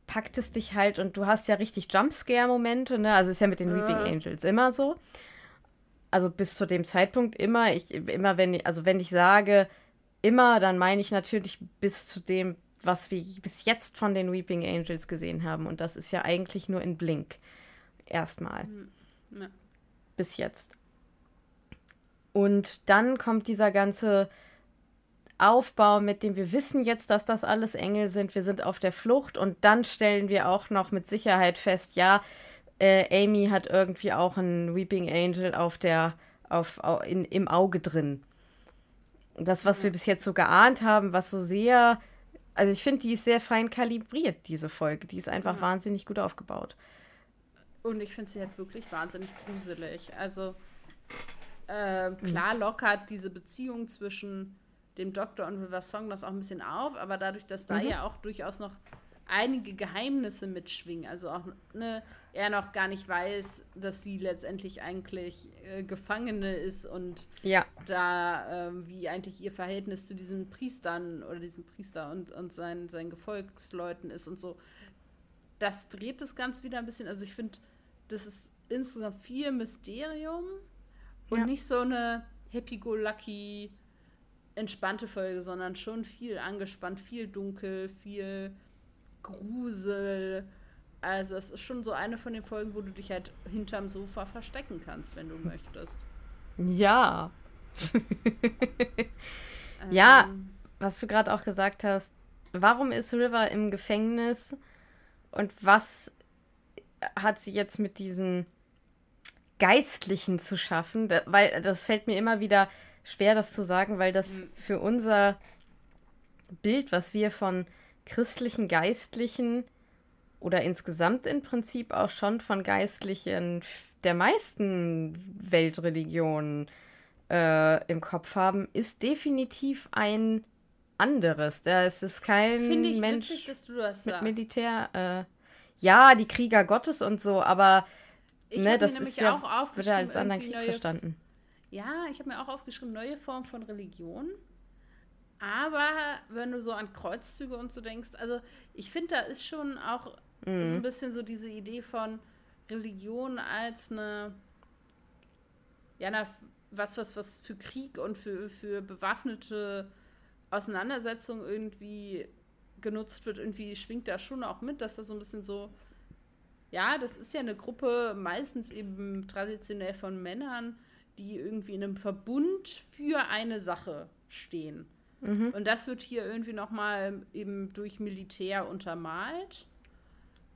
packt es dich halt und du hast ja richtig Jumpscare-Momente, ne? Also ist ja mit den Weeping Angels immer so. Also bis zu dem Zeitpunkt immer, ich, immer wenn ich, also wenn ich sage immer, dann meine ich natürlich bis zu dem, was wir bis jetzt von den Weeping Angels gesehen haben. Und das ist ja eigentlich nur in Blink. Erstmal. Hm, ja. Bis jetzt. Und dann kommt dieser ganze Aufbau, mit dem wir wissen jetzt, dass das alles Engel sind. Wir sind auf der Flucht und dann stellen wir auch noch mit Sicherheit fest, ja, äh, Amy hat irgendwie auch einen Weeping Angel auf der, auf, in, im Auge drin. Das, was wir bis jetzt so geahnt haben, was so sehr, also ich finde, die ist sehr fein kalibriert, diese Folge. Die ist einfach ja. wahnsinnig gut aufgebaut. Und ich finde sie halt wirklich wahnsinnig gruselig. Also äh, klar mhm. lockert diese Beziehung zwischen dem Doktor und River Song das auch ein bisschen auf, aber dadurch, dass da mhm. ja auch durchaus noch einige Geheimnisse mitschwingen, also auch ne, er noch gar nicht weiß, dass sie letztendlich eigentlich äh, Gefangene ist und ja. da äh, wie eigentlich ihr Verhältnis zu diesen Priestern oder diesem Priester und, und seinen, seinen Gefolgsleuten ist und so. Das dreht das Ganze wieder ein bisschen. Also ich finde, das ist insgesamt viel Mysterium und ja. nicht so eine happy-go-lucky entspannte Folge, sondern schon viel angespannt, viel dunkel, viel Grusel. Also es ist schon so eine von den Folgen, wo du dich halt hinterm Sofa verstecken kannst, wenn du möchtest. Ja. ja, ähm. was du gerade auch gesagt hast, warum ist River im Gefängnis und was hat sie jetzt mit diesen Geistlichen zu schaffen? weil das fällt mir immer wieder schwer, das zu sagen, weil das mhm. für unser Bild, was wir von christlichen Geistlichen oder insgesamt im Prinzip auch schon von Geistlichen der meisten Weltreligionen äh, im Kopf haben, ist definitiv ein anderes. Da ist es kein Mensch witzig, mit sagst. Militär. Äh, ja, die Krieger Gottes und so, aber ich ne, das ist ja, wird ja als anderen Krieg verstanden. Ja, ich habe mir auch aufgeschrieben, neue Form von Religion. Aber wenn du so an Kreuzzüge und so denkst, also ich finde, da ist schon auch mhm. so ein bisschen so diese Idee von Religion als eine, ja, na, was, was, was für Krieg und für, für bewaffnete Auseinandersetzungen irgendwie genutzt wird, irgendwie schwingt da schon auch mit, dass da so ein bisschen so ja, das ist ja eine Gruppe meistens eben traditionell von Männern, die irgendwie in einem Verbund für eine Sache stehen. Mhm. Und das wird hier irgendwie nochmal eben durch Militär untermalt.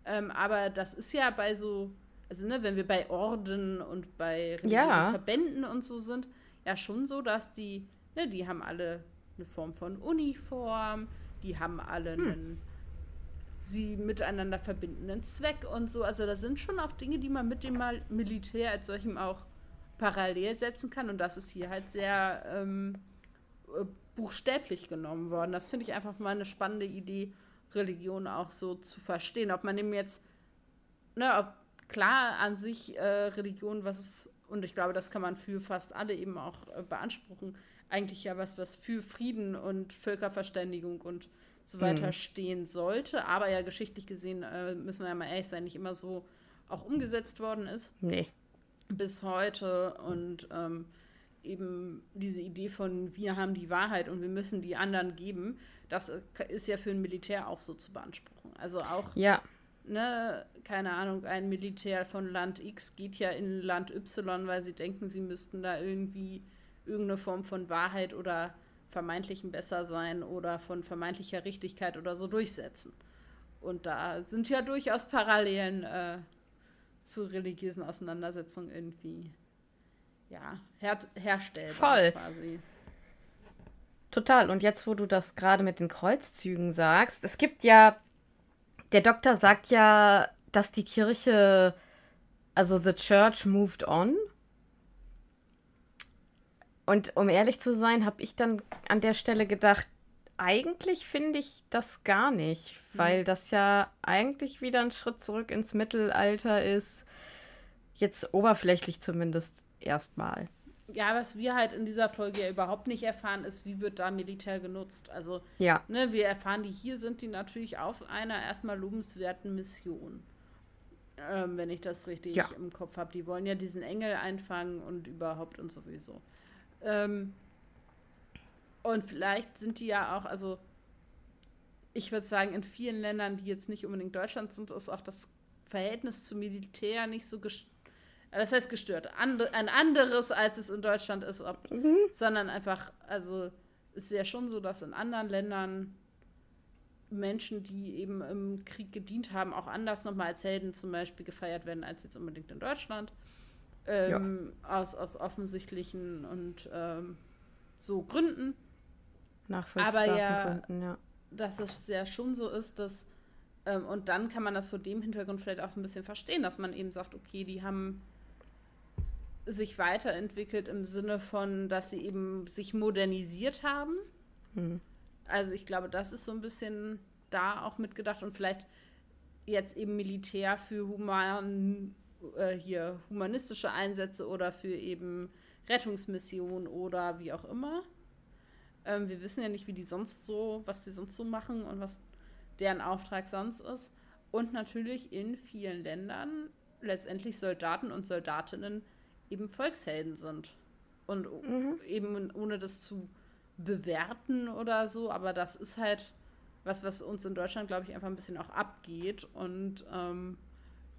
Ähm, aber das ist ja bei so, also ne, wenn wir bei Orden und bei ja. Verbänden und so sind, ja schon so, dass die, ne, die haben alle eine Form von Uniform, die haben alle hm. einen sie miteinander verbindenden Zweck und so. Also da sind schon auch Dinge, die man mit dem Militär als solchem auch parallel setzen kann. Und das ist hier halt sehr ähm, äh, buchstäblich genommen worden. Das finde ich einfach mal eine spannende Idee, Religion auch so zu verstehen. Ob man dem jetzt, ne, ob klar an sich äh, Religion, was ist, und ich glaube, das kann man für fast alle eben auch äh, beanspruchen, eigentlich ja was, was für Frieden und Völkerverständigung und so weiter mhm. stehen sollte, aber ja geschichtlich gesehen, äh, müssen wir ja mal ehrlich sein, nicht immer so auch umgesetzt worden ist. Nee. Bis heute und ähm, eben diese Idee von wir haben die Wahrheit und wir müssen die anderen geben, das ist ja für ein Militär auch so zu beanspruchen. Also auch, ja. ne, keine Ahnung, ein Militär von Land X geht ja in Land Y, weil sie denken, sie müssten da irgendwie irgendeine Form von Wahrheit oder vermeintlichen Bessersein oder von vermeintlicher Richtigkeit oder so durchsetzen. Und da sind ja durchaus Parallelen äh, zu religiösen Auseinandersetzungen irgendwie ja, her herstellbar Voll. quasi. Total. Und jetzt, wo du das gerade mit den Kreuzzügen sagst, es gibt ja, der Doktor sagt ja, dass die Kirche, also the Church moved on. Und um ehrlich zu sein, habe ich dann an der Stelle gedacht, eigentlich finde ich das gar nicht, hm. weil das ja eigentlich wieder ein Schritt zurück ins Mittelalter ist. Jetzt oberflächlich zumindest erstmal. Ja, was wir halt in dieser Folge ja überhaupt nicht erfahren, ist, wie wird da Militär genutzt. Also, ja. ne, wir erfahren, die hier sind die natürlich auf einer erstmal lobenswerten Mission. Ähm, wenn ich das richtig ja. im Kopf habe. Die wollen ja diesen Engel einfangen und überhaupt und sowieso. Ähm, und vielleicht sind die ja auch, also ich würde sagen, in vielen Ländern, die jetzt nicht unbedingt Deutschland sind, ist auch das Verhältnis zum Militär nicht so gestört. Das heißt gestört. And ein anderes, als es in Deutschland ist, ob, mhm. sondern einfach, also ist ja schon so, dass in anderen Ländern Menschen, die eben im Krieg gedient haben, auch anders nochmal als Helden zum Beispiel gefeiert werden, als jetzt unbedingt in Deutschland. Ähm, ja. aus, aus offensichtlichen und ähm, so Gründen. Nachvollziehbaren Aber ja, Gründen, ja. Dass es ja schon so ist, dass ähm, und dann kann man das vor dem Hintergrund vielleicht auch ein bisschen verstehen, dass man eben sagt, okay, die haben sich weiterentwickelt im Sinne von, dass sie eben sich modernisiert haben. Hm. Also ich glaube, das ist so ein bisschen da auch mitgedacht und vielleicht jetzt eben Militär für human äh, hier humanistische Einsätze oder für eben Rettungsmissionen oder wie auch immer. Ähm, wir wissen ja nicht, wie die sonst so, was die sonst so machen und was deren Auftrag sonst ist. Und natürlich in vielen Ländern letztendlich Soldaten und Soldatinnen eben Volkshelden sind. Und mhm. eben ohne das zu bewerten oder so, aber das ist halt was, was uns in Deutschland, glaube ich, einfach ein bisschen auch abgeht. Und ähm,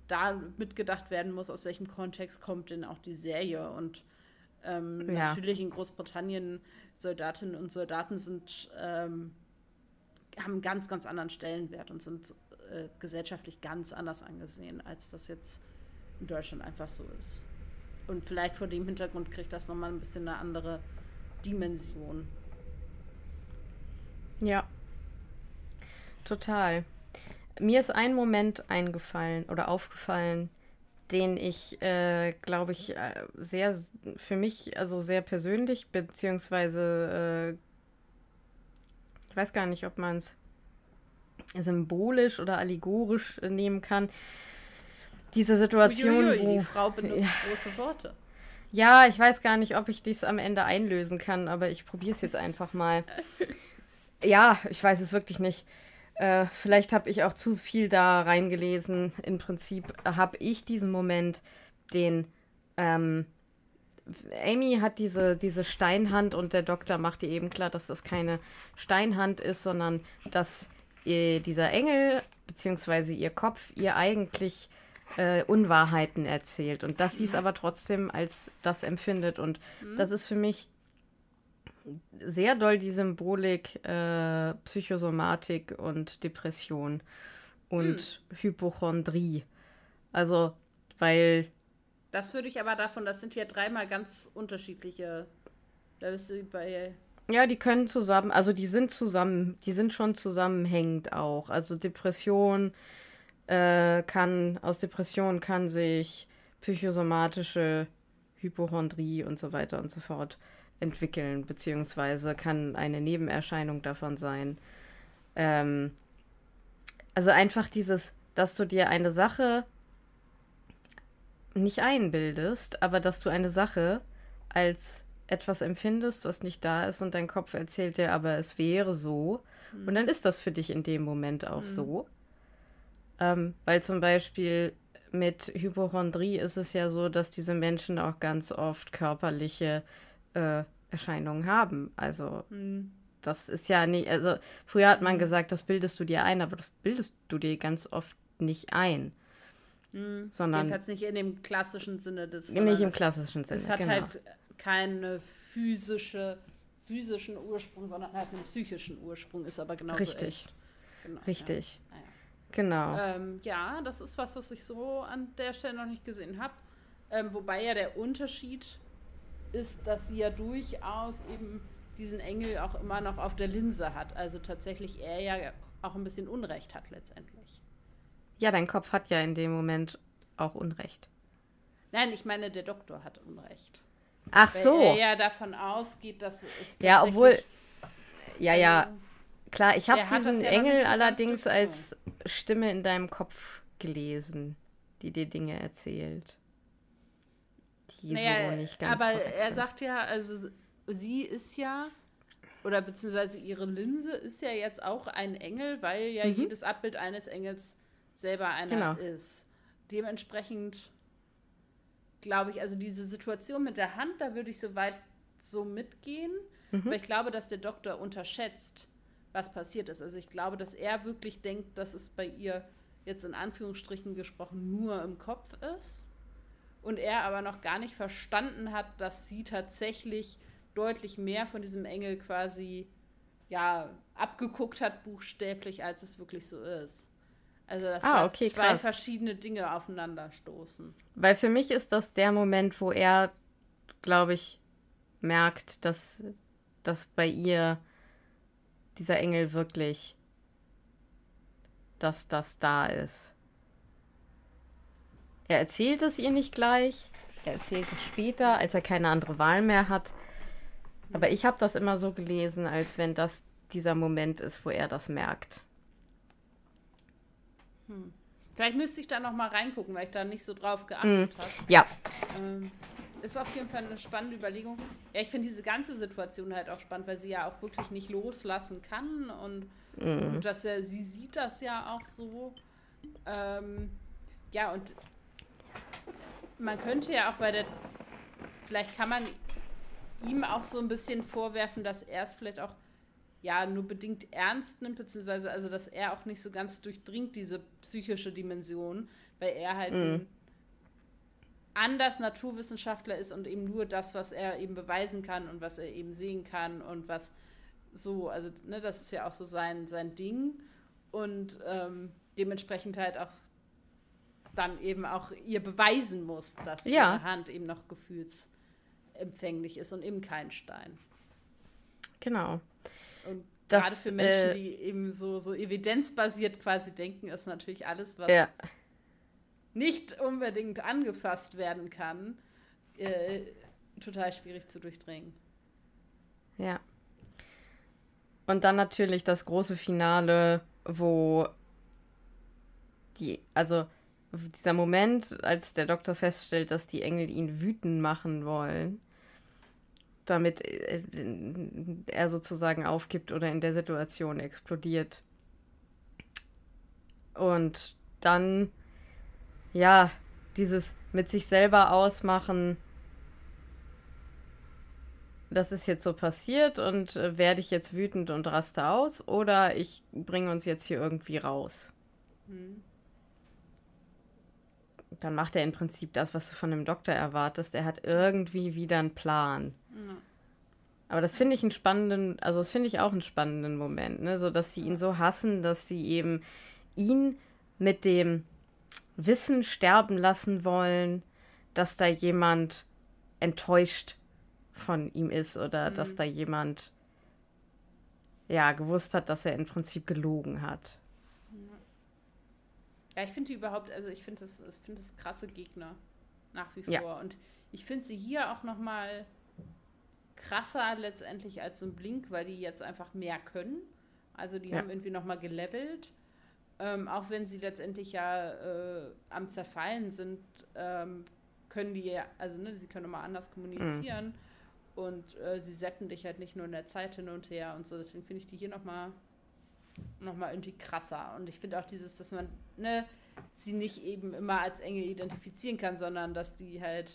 da mitgedacht werden muss, aus welchem Kontext kommt denn auch die Serie. Und ähm, ja. natürlich in Großbritannien Soldatinnen und Soldaten sind, ähm, haben einen ganz, ganz anderen Stellenwert und sind äh, gesellschaftlich ganz anders angesehen, als das jetzt in Deutschland einfach so ist. Und vielleicht vor dem Hintergrund kriegt das nochmal ein bisschen eine andere Dimension. Ja. Total. Mir ist ein Moment eingefallen oder aufgefallen, den ich, äh, glaube ich, äh, sehr für mich, also sehr persönlich, beziehungsweise äh, ich weiß gar nicht, ob man es symbolisch oder allegorisch äh, nehmen kann. Diese Situation, Uiuiui, wo die Frau benutzt ja, große Worte. Ja, ich weiß gar nicht, ob ich dies am Ende einlösen kann, aber ich probiere es jetzt einfach mal. ja, ich weiß es wirklich nicht. Äh, vielleicht habe ich auch zu viel da reingelesen. Im Prinzip habe ich diesen Moment, den ähm, Amy hat diese, diese Steinhand und der Doktor macht ihr eben klar, dass das keine Steinhand ist, sondern dass ihr, dieser Engel bzw. ihr Kopf ihr eigentlich äh, Unwahrheiten erzählt und dass sie es aber trotzdem als das empfindet. Und mhm. das ist für mich sehr doll die Symbolik äh, Psychosomatik und Depression und mhm. Hypochondrie. Also, weil. Das würde ich aber davon, das sind ja dreimal ganz unterschiedliche. Da bist du bei. Ja, die können zusammen, also die sind zusammen, die sind schon zusammenhängend auch. Also Depression äh, kann, aus Depression kann sich psychosomatische Hypochondrie und so weiter und so fort entwickeln, beziehungsweise kann eine Nebenerscheinung davon sein. Ähm, also einfach dieses, dass du dir eine Sache nicht einbildest, aber dass du eine Sache als etwas empfindest, was nicht da ist und dein Kopf erzählt dir, aber es wäre so. Mhm. Und dann ist das für dich in dem Moment auch mhm. so. Ähm, weil zum Beispiel mit Hypochondrie ist es ja so, dass diese Menschen auch ganz oft körperliche äh, Erscheinungen haben. Also mhm. das ist ja nicht, also früher hat man mhm. gesagt, das bildest du dir ein, aber das bildest du dir ganz oft nicht ein. Mhm. Sondern. Jedenfalls nicht in dem klassischen Sinne des. Nicht im klassischen Sinne. Es hat genau. halt keinen physische, physischen Ursprung, sondern halt einen psychischen Ursprung, ist aber genauso Richtig. Genau, Richtig. Ja. Genau. Ähm, ja, das ist was, was ich so an der Stelle noch nicht gesehen habe. Ähm, wobei ja der Unterschied ist, dass sie ja durchaus eben diesen Engel auch immer noch auf der Linse hat. Also tatsächlich er ja auch ein bisschen Unrecht hat letztendlich. Ja, dein Kopf hat ja in dem Moment auch Unrecht. Nein, ich meine, der Doktor hat Unrecht. Ach Weil so. Er ja davon ausgeht, dass es. Ja, obwohl. Ja, ja. Klar, ich habe diesen ja Engel so allerdings als Stimme in deinem Kopf gelesen, die dir Dinge erzählt die naja, so nicht ganz Aber er sind. sagt ja, also sie ist ja, oder beziehungsweise ihre Linse ist ja jetzt auch ein Engel, weil ja mhm. jedes Abbild eines Engels selber einer genau. ist. Dementsprechend glaube ich, also diese Situation mit der Hand, da würde ich soweit so mitgehen. Mhm. Aber ich glaube, dass der Doktor unterschätzt, was passiert ist. Also ich glaube, dass er wirklich denkt, dass es bei ihr jetzt in Anführungsstrichen gesprochen nur im Kopf ist und er aber noch gar nicht verstanden hat, dass sie tatsächlich deutlich mehr von diesem Engel quasi ja abgeguckt hat buchstäblich, als es wirklich so ist. Also dass ah, da okay, zwei krass. verschiedene Dinge aufeinander stoßen. Weil für mich ist das der Moment, wo er, glaube ich, merkt, dass, dass bei ihr dieser Engel wirklich, dass das da ist. Er erzählt es ihr nicht gleich, er erzählt es später, als er keine andere Wahl mehr hat. Aber ich habe das immer so gelesen, als wenn das dieser Moment ist, wo er das merkt. Hm. Vielleicht müsste ich da noch mal reingucken, weil ich da nicht so drauf geachtet hm. habe. Ja. Ähm, ist auf jeden Fall eine spannende Überlegung. Ja, ich finde diese ganze Situation halt auch spannend, weil sie ja auch wirklich nicht loslassen kann und, mhm. und dass er, sie sieht das ja auch so. Ähm, ja, und man könnte ja auch bei der, vielleicht kann man ihm auch so ein bisschen vorwerfen, dass er es vielleicht auch ja nur bedingt ernst nimmt, beziehungsweise also dass er auch nicht so ganz durchdringt diese psychische Dimension, weil er halt mhm. Anders Naturwissenschaftler ist und eben nur das, was er eben beweisen kann und was er eben sehen kann und was so, also ne, das ist ja auch so sein, sein Ding und ähm, dementsprechend halt auch dann eben auch ihr beweisen muss, dass ja. ihre Hand eben noch gefühlsempfänglich ist und eben kein Stein. Genau. Und das, gerade für Menschen, äh, die eben so, so evidenzbasiert quasi denken, ist natürlich alles, was ja. Nicht unbedingt angefasst werden kann, äh, total schwierig zu durchdringen. Ja. Und dann natürlich das große Finale, wo die, also dieser Moment, als der Doktor feststellt, dass die Engel ihn wütend machen wollen, damit äh, er sozusagen aufgibt oder in der Situation explodiert. Und dann, ja, dieses mit sich selber ausmachen, das ist jetzt so passiert und äh, werde ich jetzt wütend und raste aus oder ich bringe uns jetzt hier irgendwie raus. Mhm dann macht er im Prinzip das, was du von dem Doktor erwartest. Er hat irgendwie wieder einen Plan. Ja. Aber das finde ich einen spannenden, also das finde ich auch einen spannenden Moment, ne? So dass sie ihn so hassen, dass sie eben ihn mit dem Wissen sterben lassen wollen, dass da jemand enttäuscht von ihm ist oder mhm. dass da jemand ja gewusst hat, dass er im Prinzip gelogen hat. Ja, ich finde die überhaupt, also ich finde das, ich finde das krasse Gegner nach wie vor. Ja. Und ich finde sie hier auch noch mal krasser letztendlich als so ein Blink, weil die jetzt einfach mehr können. Also die ja. haben irgendwie noch mal gelevelt. Ähm, auch wenn sie letztendlich ja äh, am Zerfallen sind, ähm, können die ja, also ne, sie können immer anders kommunizieren. Mhm. Und äh, sie setzen dich halt nicht nur in der Zeit hin und her und so. Deswegen finde ich die hier noch mal nochmal irgendwie krasser. Und ich finde auch dieses, dass man ne, sie nicht eben immer als Engel identifizieren kann, sondern dass die halt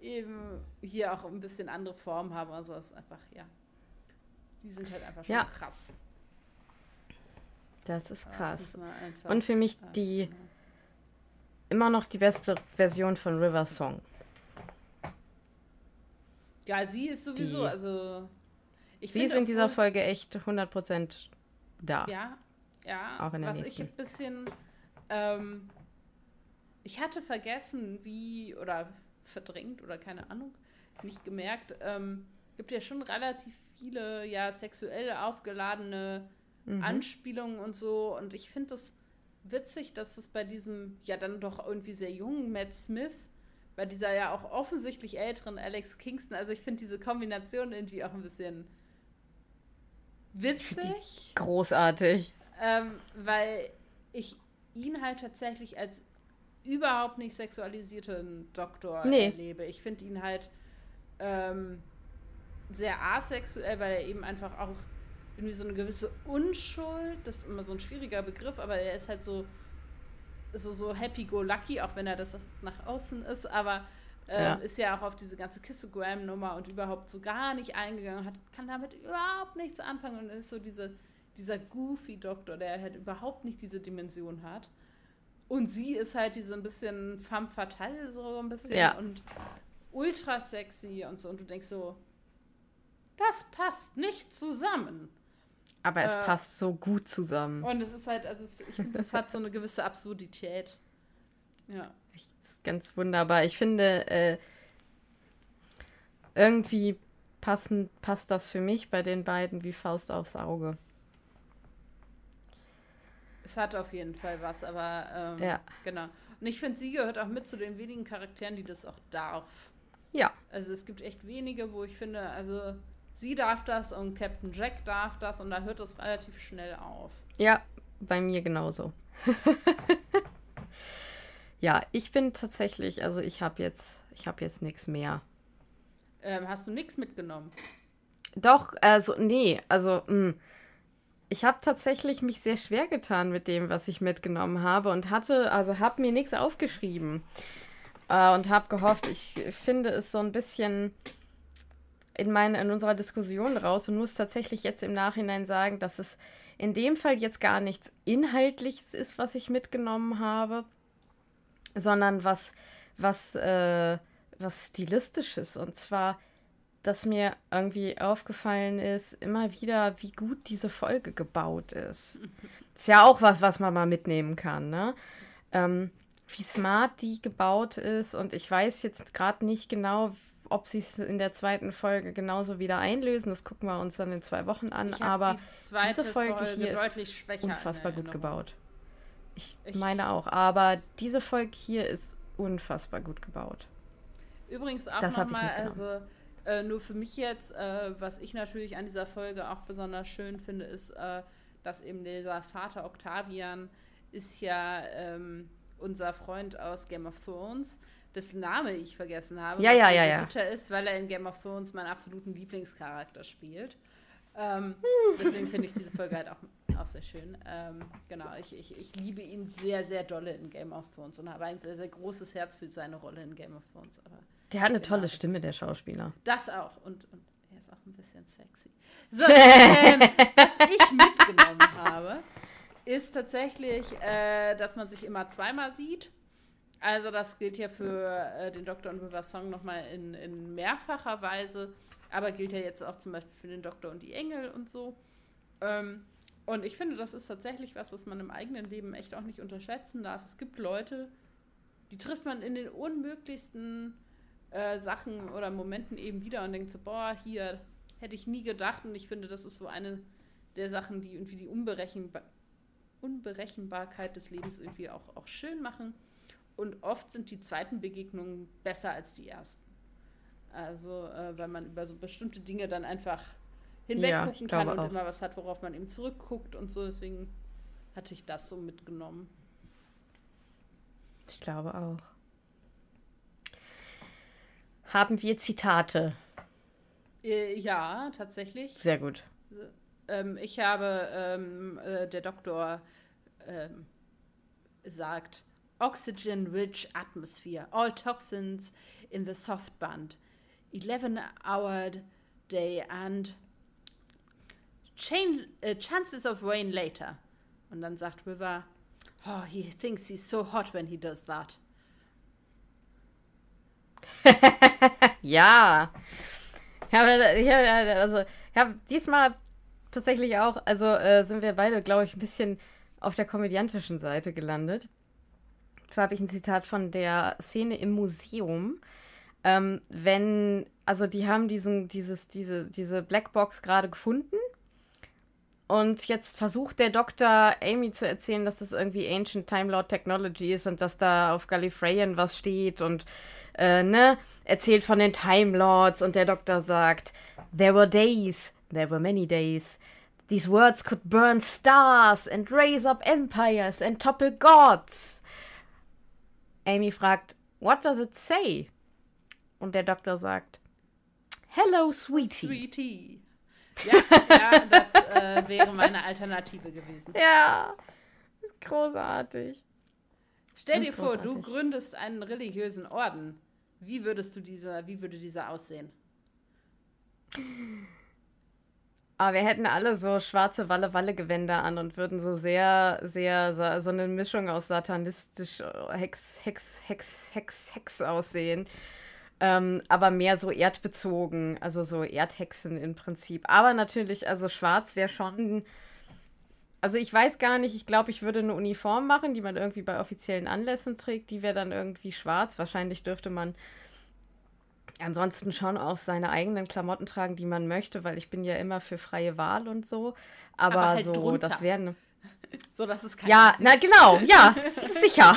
eben hier auch ein bisschen andere Formen haben. Also das ist einfach, ja. Die sind halt einfach schon ja. krass. Das ist krass. Das Und für mich die immer noch die beste Version von River Song. Ja, sie ist sowieso, die, also. sie ist in dieser Folge echt 100% da. Ja, ja. Auch in der was nächsten. ich ein bisschen. Ähm, ich hatte vergessen, wie. Oder verdrängt oder keine Ahnung. Nicht gemerkt. Ähm, gibt ja schon relativ viele, ja, sexuell aufgeladene mhm. Anspielungen und so. Und ich finde das witzig, dass es bei diesem, ja, dann doch irgendwie sehr jungen Matt Smith bei dieser ja auch offensichtlich älteren Alex Kingston. Also ich finde diese Kombination irgendwie auch ein bisschen witzig. Großartig. Ähm, weil ich ihn halt tatsächlich als überhaupt nicht sexualisierten Doktor nee. erlebe. Ich finde ihn halt ähm, sehr asexuell, weil er eben einfach auch irgendwie so eine gewisse Unschuld, das ist immer so ein schwieriger Begriff, aber er ist halt so so, so happy-go-lucky, auch wenn er das nach außen ist, aber ähm, ja. ist ja auch auf diese ganze Kissogram-Nummer und überhaupt so gar nicht eingegangen, hat, kann damit überhaupt nichts anfangen und ist so diese, dieser goofy Doktor, der halt überhaupt nicht diese Dimension hat. Und sie ist halt diese ein bisschen femme fatale, so ein bisschen ja. und ultra sexy und so. Und du denkst so, das passt nicht zusammen. Aber es äh, passt so gut zusammen. Und es ist halt, also es, ich finde, es hat so eine gewisse Absurdität. Ja. Ganz wunderbar. Ich finde, äh, irgendwie passen, passt das für mich bei den beiden wie Faust aufs Auge. Es hat auf jeden Fall was, aber ähm, ja. genau. Und ich finde, sie gehört auch mit zu den wenigen Charakteren, die das auch darf. Ja. Also es gibt echt wenige, wo ich finde, also sie darf das und Captain Jack darf das und da hört es relativ schnell auf. Ja, bei mir genauso. ja, ich bin tatsächlich, also ich habe jetzt, ich habe jetzt nichts mehr. Ähm, hast du nichts mitgenommen? Doch, also nee, also mh, hm, ich habe tatsächlich mich sehr schwer getan mit dem, was ich mitgenommen habe und hatte, also habe mir nichts aufgeschrieben äh, und habe gehofft, ich finde es so ein bisschen in, mein, in unserer Diskussion raus und muss tatsächlich jetzt im Nachhinein sagen, dass es in dem Fall jetzt gar nichts Inhaltliches ist, was ich mitgenommen habe, sondern was, was, äh, was Stilistisches. Und zwar, dass mir irgendwie aufgefallen ist, immer wieder, wie gut diese Folge gebaut ist. Ist ja auch was, was man mal mitnehmen kann, ne? Ähm, wie smart die gebaut ist und ich weiß jetzt gerade nicht genau, ob sie es in der zweiten Folge genauso wieder einlösen, das gucken wir uns dann in zwei Wochen an. Aber die diese Folge, Folge hier ist unfassbar gut gebaut. Ich, ich, meine auch, aber diese Folge hier ist unfassbar gut gebaut. Übrigens auch nochmal, also äh, nur für mich jetzt, äh, was ich natürlich an dieser Folge auch besonders schön finde, ist, äh, dass eben dieser Vater Octavian ist ja ähm, unser Freund aus Game of Thrones dessen Name ich vergessen habe. Ja, ja, ja, ja. Bitter ist, weil er in Game of Thrones meinen absoluten Lieblingscharakter spielt. Ähm, deswegen finde ich diese Folge halt auch, auch sehr schön. Ähm, genau, ich, ich, ich liebe ihn sehr, sehr dolle in Game of Thrones und habe ein sehr, sehr großes Herz für seine Rolle in Game of Thrones. Aber der hat eine genau, tolle Stimme, der Schauspieler. Das auch. Und, und er ist auch ein bisschen sexy. So, ähm, was ich mitgenommen habe, ist tatsächlich, äh, dass man sich immer zweimal sieht Also das gilt ja für äh, den Doktor und River Song nochmal in, in mehrfacher Weise, aber gilt ja jetzt auch zum Beispiel für den Doktor und die Engel und so. Ähm, und ich finde, das ist tatsächlich was, was man im eigenen Leben echt auch nicht unterschätzen darf. Es gibt Leute, die trifft man in den unmöglichsten äh, Sachen oder Momenten eben wieder und denkt so, boah, hier hätte ich nie gedacht. Und ich finde, das ist so eine der Sachen, die irgendwie die Unberechenbar Unberechenbarkeit des Lebens irgendwie auch, auch schön machen. Und oft sind die zweiten Begegnungen besser als die ersten. Also, äh, weil man über so bestimmte Dinge dann einfach hinweggucken ja, kann und auch. immer was hat, worauf man eben zurückguckt und so. Deswegen hatte ich das so mitgenommen. Ich glaube auch. Haben wir Zitate? Äh, ja, tatsächlich. Sehr gut. Ähm, ich habe, ähm, äh, der Doktor ähm, sagt, Oxygen-rich atmosphere, all toxins in the soft band, 11-hour day and change, uh, chances of rain later. Und dann sagt River, oh, he thinks he's so hot when he does that. ja. Ich habe, ich also, ich diesmal tatsächlich auch, also äh, sind wir beide, glaube ich, ein bisschen auf der komödiantischen Seite gelandet. Zwar habe ich ein Zitat von der Szene im Museum. Ähm, wenn, also die haben diesen, dieses, diese, diese Blackbox gerade gefunden. Und jetzt versucht der Doktor Amy zu erzählen, dass das irgendwie Ancient Time Lord Technology ist und dass da auf Gallifreyan was steht und äh, ne, erzählt von den Time Lords und der Doktor sagt, There were days, there were many days. These words could burn stars and raise up empires and topple gods. Amy fragt, What does it say? Und der Doktor sagt, Hello, sweetie. Sweetie. Ja, ja das äh, wäre meine Alternative gewesen. Ja, großartig. Stell dir vor, du gründest einen religiösen Orden. Wie würdest du dieser, wie würde dieser aussehen? Aber wir hätten alle so schwarze Walle-Walle-Gewänder an und würden so sehr, sehr, so eine Mischung aus satanistisch äh, Hex, Hex, Hex, Hex, Hex aussehen. Ähm, aber mehr so erdbezogen, also so Erdhexen im Prinzip. Aber natürlich, also schwarz wäre schon. Also ich weiß gar nicht, ich glaube, ich würde eine Uniform machen, die man irgendwie bei offiziellen Anlässen trägt. Die wäre dann irgendwie schwarz. Wahrscheinlich dürfte man ansonsten schon auch seine eigenen Klamotten tragen, die man möchte, weil ich bin ja immer für freie Wahl und so. Aber, Aber halt so, drunter. das wären. So dass es kein Ja, na genau, ja, sicher.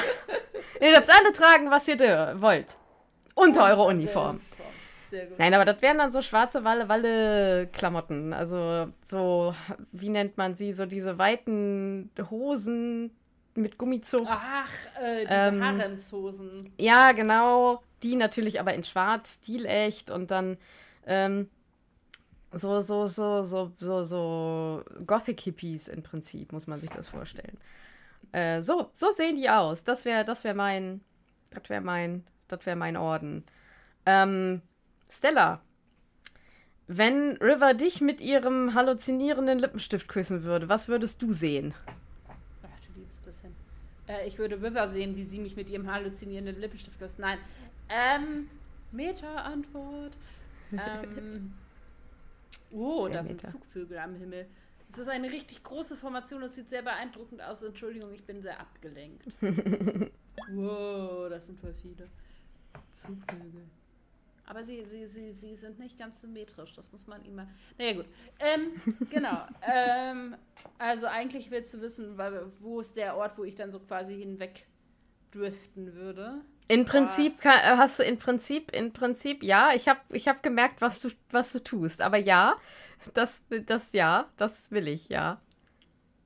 ihr dürft alle tragen, was ihr wollt. Unter eure Uniform. Nein, aber das wären dann so schwarze Walle-Walle-Klamotten. Also so, wie nennt man sie? So diese weiten Hosen mit Gummizug. Ach, äh, diese ähm, Haremshosen. Ja, genau. Die natürlich aber in schwarz, stilecht und dann ähm, so, so, so, so, so, so Gothic-Hippies im Prinzip, muss man sich das vorstellen. Äh, so, so sehen die aus. Das wäre das wär mein, das wäre mein, das wäre mein Orden. Ähm, Stella, wenn River dich mit ihrem halluzinierenden Lippenstift küssen würde, was würdest du sehen? Ach, du liebes bisschen. Äh, ich würde River sehen, wie sie mich mit ihrem halluzinierenden Lippenstift küsst. Nein, ähm, Meta-Antwort. Ähm, oh, Sehr da sind Meta. Zugvögel am Himmel. Es ist eine richtig große Formation, das sieht sehr beeindruckend aus. Entschuldigung, ich bin sehr abgelenkt. wow, das sind voll viele Zugvögel. Aber sie, sie, sie, sie sind nicht ganz symmetrisch, das muss man immer. Naja, gut. Ähm, genau. ähm, also, eigentlich willst du wissen, wo ist der Ort, wo ich dann so quasi hinweg driften würde. In Prinzip kann, äh, hast du in Prinzip, in Prinzip, ja, ich habe ich hab gemerkt, was du, was du tust. Aber ja, das, das ja, das will ich, ja.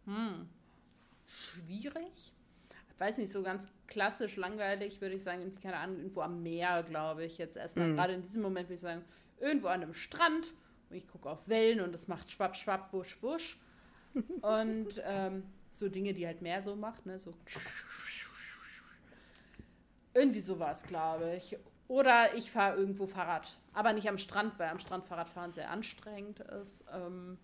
Hm. Schwierig? Ich weiß nicht, so ganz klassisch langweilig würde ich sagen, keine Ahnung, irgendwo am Meer, glaube ich. Jetzt erstmal, mhm. gerade in diesem Moment würde ich sagen, irgendwo an einem Strand und ich gucke auf Wellen und es macht schwapp, schwapp, wusch, wusch. und ähm, so Dinge, die halt mehr so macht, ne, so irgendwie sowas, glaube ich. Oder ich fahre irgendwo Fahrrad. Aber nicht am Strand, weil am Strand Fahrradfahren sehr anstrengend ist. Ähm,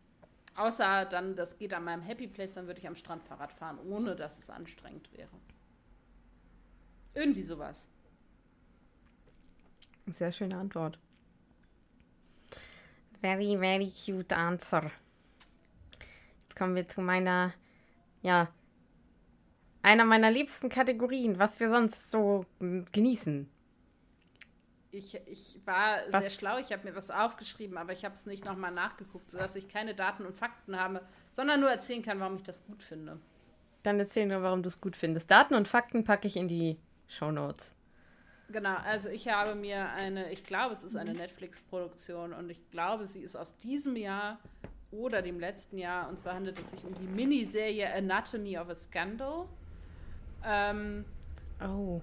außer dann, das geht an meinem Happy Place, dann würde ich am Strand Fahrrad fahren, ohne dass es anstrengend wäre. Irgendwie sowas. Sehr schöne Antwort. Very, very cute answer. Jetzt kommen wir zu meiner, ja, einer meiner liebsten Kategorien, was wir sonst so genießen. Ich, ich war was? sehr schlau, ich habe mir was aufgeschrieben, aber ich habe es nicht nochmal nachgeguckt, sodass ich keine Daten und Fakten habe, sondern nur erzählen kann, warum ich das gut finde. Dann erzähl nur, warum du es gut findest. Daten und Fakten packe ich in die Show Notes. Genau, also ich habe mir eine, ich glaube, es ist eine Netflix-Produktion und ich glaube, sie ist aus diesem Jahr oder dem letzten Jahr. Und zwar handelt es sich um die Miniserie Anatomy of a Scandal. Ähm, oh.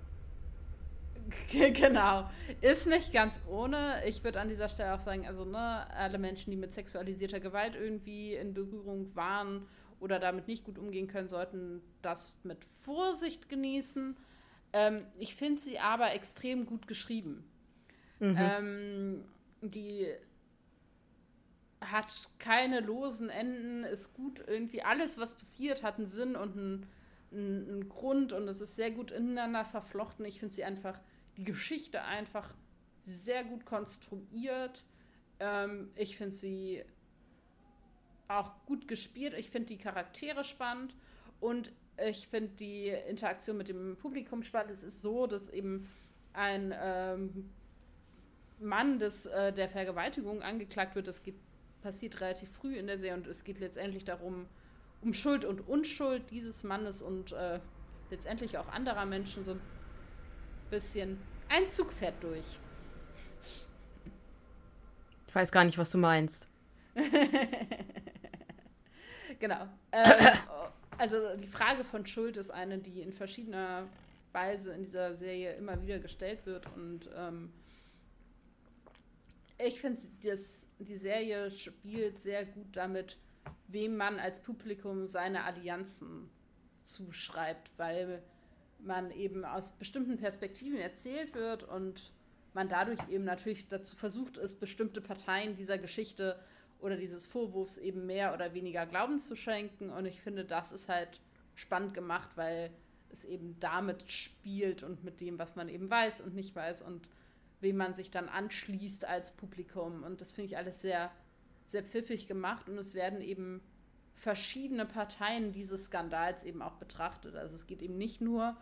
genau. Ist nicht ganz ohne. Ich würde an dieser Stelle auch sagen, also ne, alle Menschen, die mit sexualisierter Gewalt irgendwie in Berührung waren oder damit nicht gut umgehen können, sollten das mit Vorsicht genießen. Ähm, ich finde sie aber extrem gut geschrieben. Mhm. Ähm, die hat keine losen Enden, ist gut irgendwie. Alles, was passiert, hat einen Sinn und einen, einen, Grund und es ist sehr gut ineinander verflochten. Ich finde sie einfach, die Geschichte einfach sehr gut konstruiert. Ähm, ich finde sie auch gut gespielt. Ich finde die Charaktere spannend und ich finde die Interaktion mit dem Publikum spannend. Es ist so, dass eben ein ähm, Mann des, äh, der Vergewaltigung angeklagt wird. Das geht, passiert relativ früh in der Serie und es geht letztendlich darum, um Schuld und Unschuld dieses Mannes und äh, letztendlich auch anderer Menschen so ein bisschen. Ein Zug fährt durch. Ich weiß gar nicht, was du meinst. genau. Ähm, also die Frage von Schuld ist eine, die in verschiedener Weise in dieser Serie immer wieder gestellt wird. Und ähm, ich finde, die Serie spielt sehr gut damit, wem man als Publikum seine Allianzen zuschreibt, weil man eben aus bestimmten Perspektiven erzählt wird und man dadurch eben natürlich dazu versucht ist, bestimmte Parteien dieser Geschichte oder dieses Vorwurfs eben mehr oder weniger Glauben zu schenken. Und ich finde, das ist halt spannend gemacht, weil es eben damit spielt und mit dem, was man eben weiß und nicht weiß und wem man sich dann anschließt als Publikum. Und das finde ich alles sehr, sehr pfiffig gemacht. Und es werden eben verschiedene Parteien dieses Skandals eben auch betrachtet. Also es geht eben nicht nur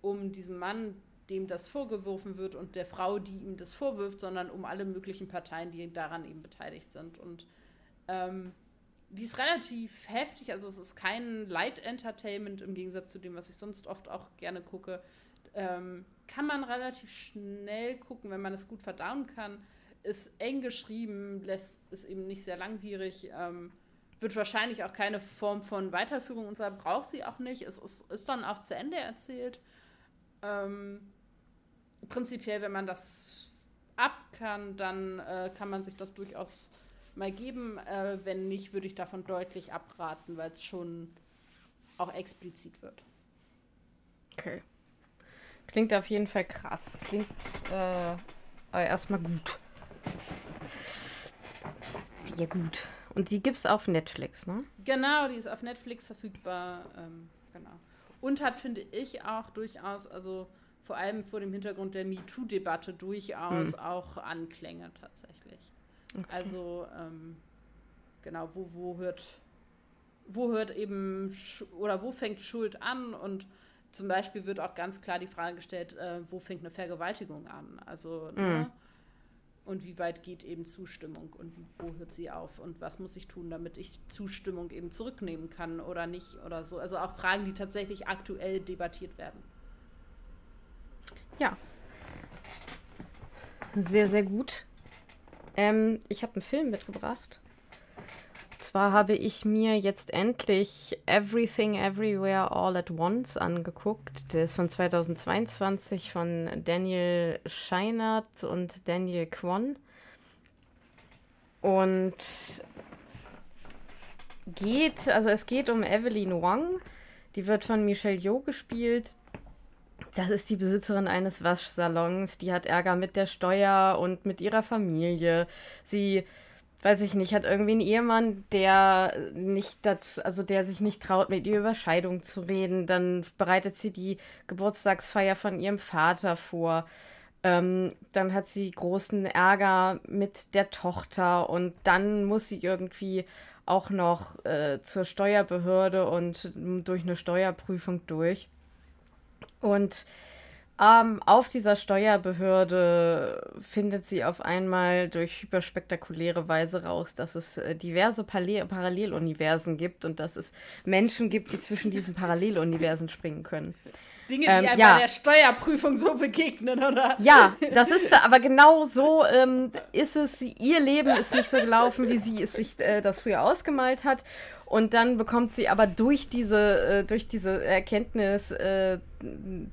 um diesen Mann, dem das vorgeworfen wird und der Frau, die ihm das vorwirft, sondern um alle möglichen Parteien, die daran eben beteiligt sind. Und ähm, die ist relativ heftig, also es ist kein Light Entertainment im Gegensatz zu dem, was ich sonst oft auch gerne gucke. Ähm, kann man relativ schnell gucken, wenn man es gut verdauen kann. Ist eng geschrieben, lässt ist eben nicht sehr langwierig. Ähm, wird wahrscheinlich auch keine Form von Weiterführung und so braucht sie auch nicht. Es ist, ist dann auch zu Ende erzählt. Ähm, prinzipiell, wenn man das ab kann, dann äh, kann man sich das durchaus mal geben. Äh, wenn nicht, würde ich davon deutlich abraten, weil es schon auch explizit wird. Okay. Klingt auf jeden Fall krass. Klingt äh, erstmal gut. Sehr gut. Und die gibt es auf Netflix, ne? Genau, die ist auf Netflix verfügbar. Ähm, genau. Und hat, finde ich, auch durchaus, also vor allem vor dem Hintergrund der MeToo-Debatte durchaus hm. auch Anklänge tatsächlich. Okay. Also, ähm, genau, wo, wo hört, wo hört eben, oder wo fängt Schuld an? Und zum Beispiel wird auch ganz klar die Frage gestellt, äh, wo fängt eine Vergewaltigung an? Also, mhm. ne? Und wie weit geht eben Zustimmung und wo hört sie auf? Und was muss ich tun, damit ich Zustimmung eben zurücknehmen kann oder nicht oder so? Also auch Fragen, die tatsächlich aktuell debattiert werden. Ja. Sehr, sehr gut. Ähm, ich habe einen Film mitgebracht. Zwar habe ich mir jetzt endlich Everything Everywhere All at Once angeguckt. Der ist von 2022 von Daniel Scheinert und Daniel Kwon. Und geht, also es geht um Evelyn Wang. Die wird von Michelle Yeoh gespielt. Das ist die Besitzerin eines Waschsalons. Die hat Ärger mit der Steuer und mit ihrer Familie. Sie weiß ich nicht, hat irgendwie einen Ehemann, der nicht dazu, also der sich nicht traut, mit ihr über Scheidung zu reden. Dann bereitet sie die Geburtstagsfeier von ihrem Vater vor. Ähm, dann hat sie großen Ärger mit der Tochter und dann muss sie irgendwie auch noch äh, zur Steuerbehörde und durch eine Steuerprüfung durch. Und ähm, auf dieser Steuerbehörde findet sie auf einmal durch hyperspektakuläre Weise raus, dass es äh, diverse Parallel Paralleluniversen gibt und dass es Menschen gibt, die zwischen diesen Paralleluniversen springen können. Dinge, die ähm, einem ja. bei der Steuerprüfung so begegnen, oder? Ja, das ist aber genau so ähm, ist es. Ihr Leben ist nicht so gelaufen, wie sie es sich äh, das früher ausgemalt hat. Und dann bekommt sie aber durch diese, äh, durch diese Erkenntnis äh,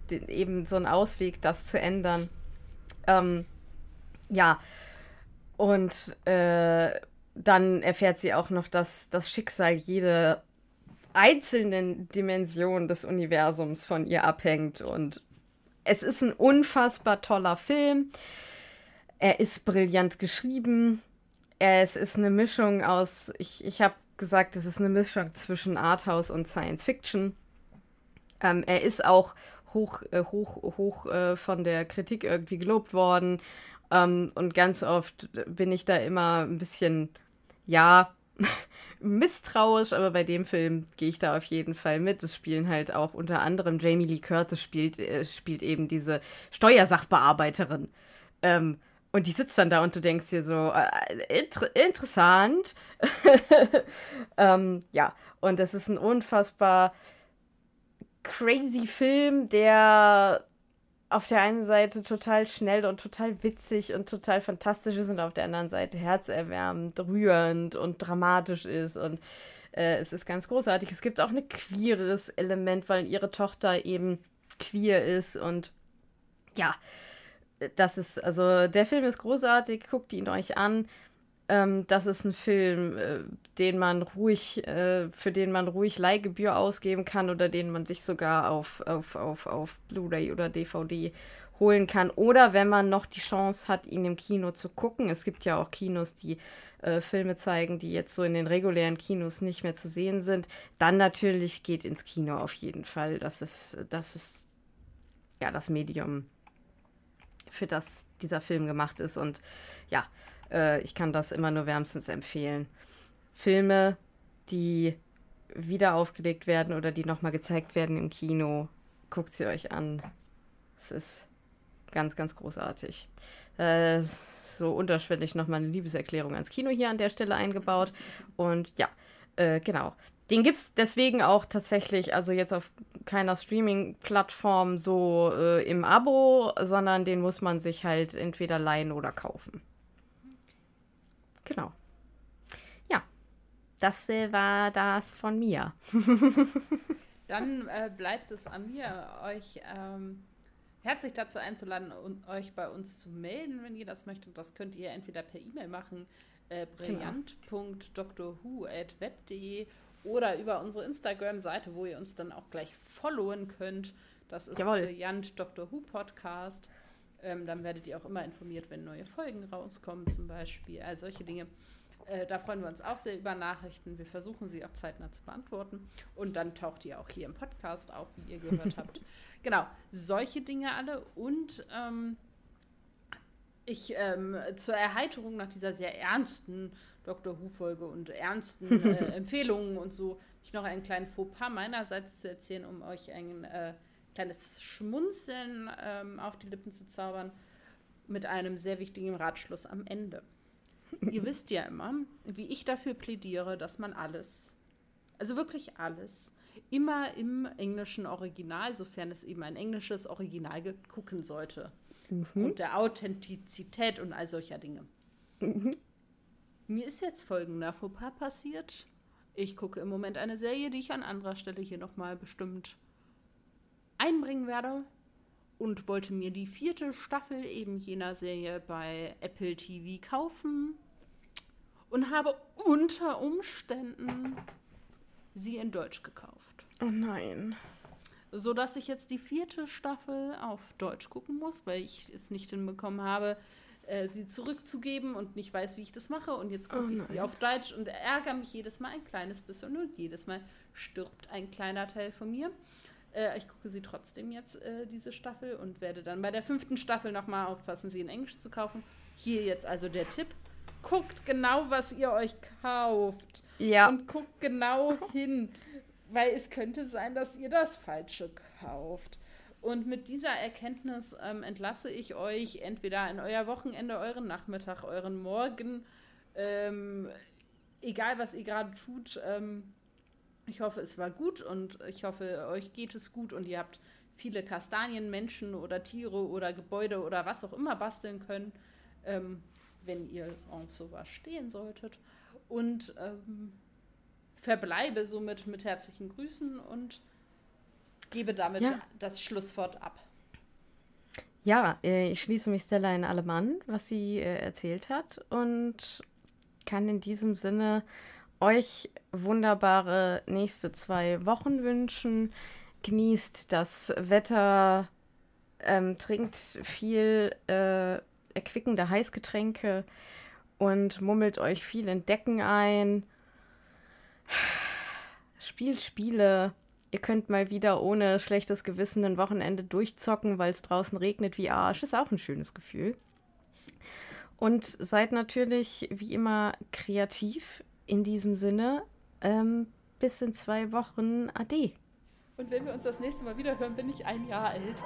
eben so einen Ausweg, das zu ändern. Ähm, ja. Und äh, dann erfährt sie auch noch, dass das Schicksal jede einzelnen Dimension des Universums von ihr abhängt. Und es ist ein unfassbar toller Film. Er ist brillant geschrieben. Es ist eine Mischung aus, ich, ich habe gesagt, es ist eine Mischung zwischen Arthouse und Science Fiction. Ähm, er ist auch hoch, äh, hoch, hoch äh, von der Kritik irgendwie gelobt worden. Ähm, und ganz oft bin ich da immer ein bisschen, ja, misstrauisch, aber bei dem Film gehe ich da auf jeden Fall mit. Es spielen halt auch unter anderem Jamie Lee Curtis spielt, äh, spielt eben diese Steuersachbearbeiterin. Ähm, und die sitzt dann da und du denkst dir so, äh, inter interessant. ähm, ja, und das ist ein unfassbar crazy Film, der auf der einen Seite total schnell und total witzig und total fantastisch ist und auf der anderen Seite herzerwärmend, rührend und dramatisch ist und äh, es ist ganz großartig. Es gibt auch ein queeres Element, weil ihre Tochter eben queer ist und ja, das ist, also der Film ist großartig, guckt ihn euch an. Ähm, das ist ein Film, äh, den man ruhig, äh, für den man ruhig Leihgebühr ausgeben kann oder den man sich sogar auf, auf, auf, auf Blu-ray oder DVD holen kann. Oder wenn man noch die Chance hat, ihn im Kino zu gucken. Es gibt ja auch Kinos, die äh, Filme zeigen, die jetzt so in den regulären Kinos nicht mehr zu sehen sind. Dann natürlich geht ins Kino auf jeden Fall. Das ist, das ist ja das Medium für das dieser Film gemacht ist. Und ja, äh, ich kann das immer nur wärmstens empfehlen. Filme, die wieder aufgelegt werden oder die nochmal gezeigt werden im Kino, guckt sie euch an. Es ist ganz, ganz großartig. Äh, so unterschwellig nochmal eine Liebeserklärung ans Kino hier an der Stelle eingebaut. Und ja, äh, genau. Den gibt es deswegen auch tatsächlich, also jetzt auf keiner Streaming-Plattform so äh, im Abo, sondern den muss man sich halt entweder leihen oder kaufen. Genau. Ja, das äh, war das von mir. Dann äh, bleibt es an mir, euch ähm, herzlich dazu einzuladen und euch bei uns zu melden, wenn ihr das möchtet. Das könnt ihr entweder per E-Mail machen, äh, brillant.drhu.web.de oder über unsere Instagram-Seite, wo ihr uns dann auch gleich followen könnt. Das ist Jawohl. Brillant Dr. Who Podcast. Ähm, dann werdet ihr auch immer informiert, wenn neue Folgen rauskommen, zum Beispiel. All solche Dinge. Äh, da freuen wir uns auch sehr über Nachrichten. Wir versuchen sie auch zeitnah zu beantworten. Und dann taucht ihr auch hier im Podcast auf, wie ihr gehört habt. Genau, solche Dinge alle. Und ähm, ich ähm, zur Erheiterung nach dieser sehr ernsten Dr. Who-Folge und ernsten äh, Empfehlungen und so, ich noch einen kleinen Fauxpas meinerseits zu erzählen, um euch ein äh, kleines Schmunzeln ähm, auf die Lippen zu zaubern, mit einem sehr wichtigen Ratschluss am Ende. Ihr wisst ja immer, wie ich dafür plädiere, dass man alles, also wirklich alles, immer im englischen Original, sofern es eben ein englisches Original gibt, gucken sollte. Mhm. Und der Authentizität und all solcher Dinge. Mhm. Mir ist jetzt folgender Fauxpas passiert. Ich gucke im Moment eine Serie, die ich an anderer Stelle hier nochmal bestimmt einbringen werde. Und wollte mir die vierte Staffel eben jener Serie bei Apple TV kaufen. Und habe unter Umständen sie in Deutsch gekauft. Oh nein. So dass ich jetzt die vierte Staffel auf Deutsch gucken muss, weil ich es nicht hinbekommen habe, äh, sie zurückzugeben und nicht weiß, wie ich das mache. Und jetzt gucke oh ich sie auf Deutsch und ärgere mich jedes Mal ein kleines bisschen und jedes Mal stirbt ein kleiner Teil von mir. Äh, ich gucke sie trotzdem jetzt, äh, diese Staffel, und werde dann bei der fünften Staffel nochmal aufpassen, sie in Englisch zu kaufen. Hier jetzt also der Tipp. Guckt genau, was ihr euch kauft. Ja. Und guckt genau hin. Weil es könnte sein, dass ihr das Falsche kauft. Und mit dieser Erkenntnis ähm, entlasse ich euch entweder in euer Wochenende, euren Nachmittag, euren Morgen. Ähm, egal, was ihr gerade tut. Ähm, ich hoffe, es war gut und ich hoffe, euch geht es gut und ihr habt viele Kastanien, Menschen oder Tiere oder Gebäude oder was auch immer basteln können, ähm, wenn ihr auf sowas stehen solltet. Und ähm, verbleibe somit mit herzlichen Grüßen und gebe damit ja. das Schlusswort ab. Ja, äh, ich schließe mich Stella in allem an, was sie äh, erzählt hat und kann in diesem Sinne euch wunderbare nächste zwei Wochen wünschen. Genießt das Wetter, ähm, trinkt viel äh, erquickende Heißgetränke und mummelt euch viel in Decken ein. Spielt Spiele, Ihr könnt mal wieder ohne schlechtes Gewissen ein Wochenende durchzocken, weil es draußen regnet wie Arsch. Ist auch ein schönes Gefühl. Und seid natürlich wie immer kreativ in diesem Sinne. Ähm, bis in zwei Wochen. Ade. Und wenn wir uns das nächste Mal wieder hören, bin ich ein Jahr älter.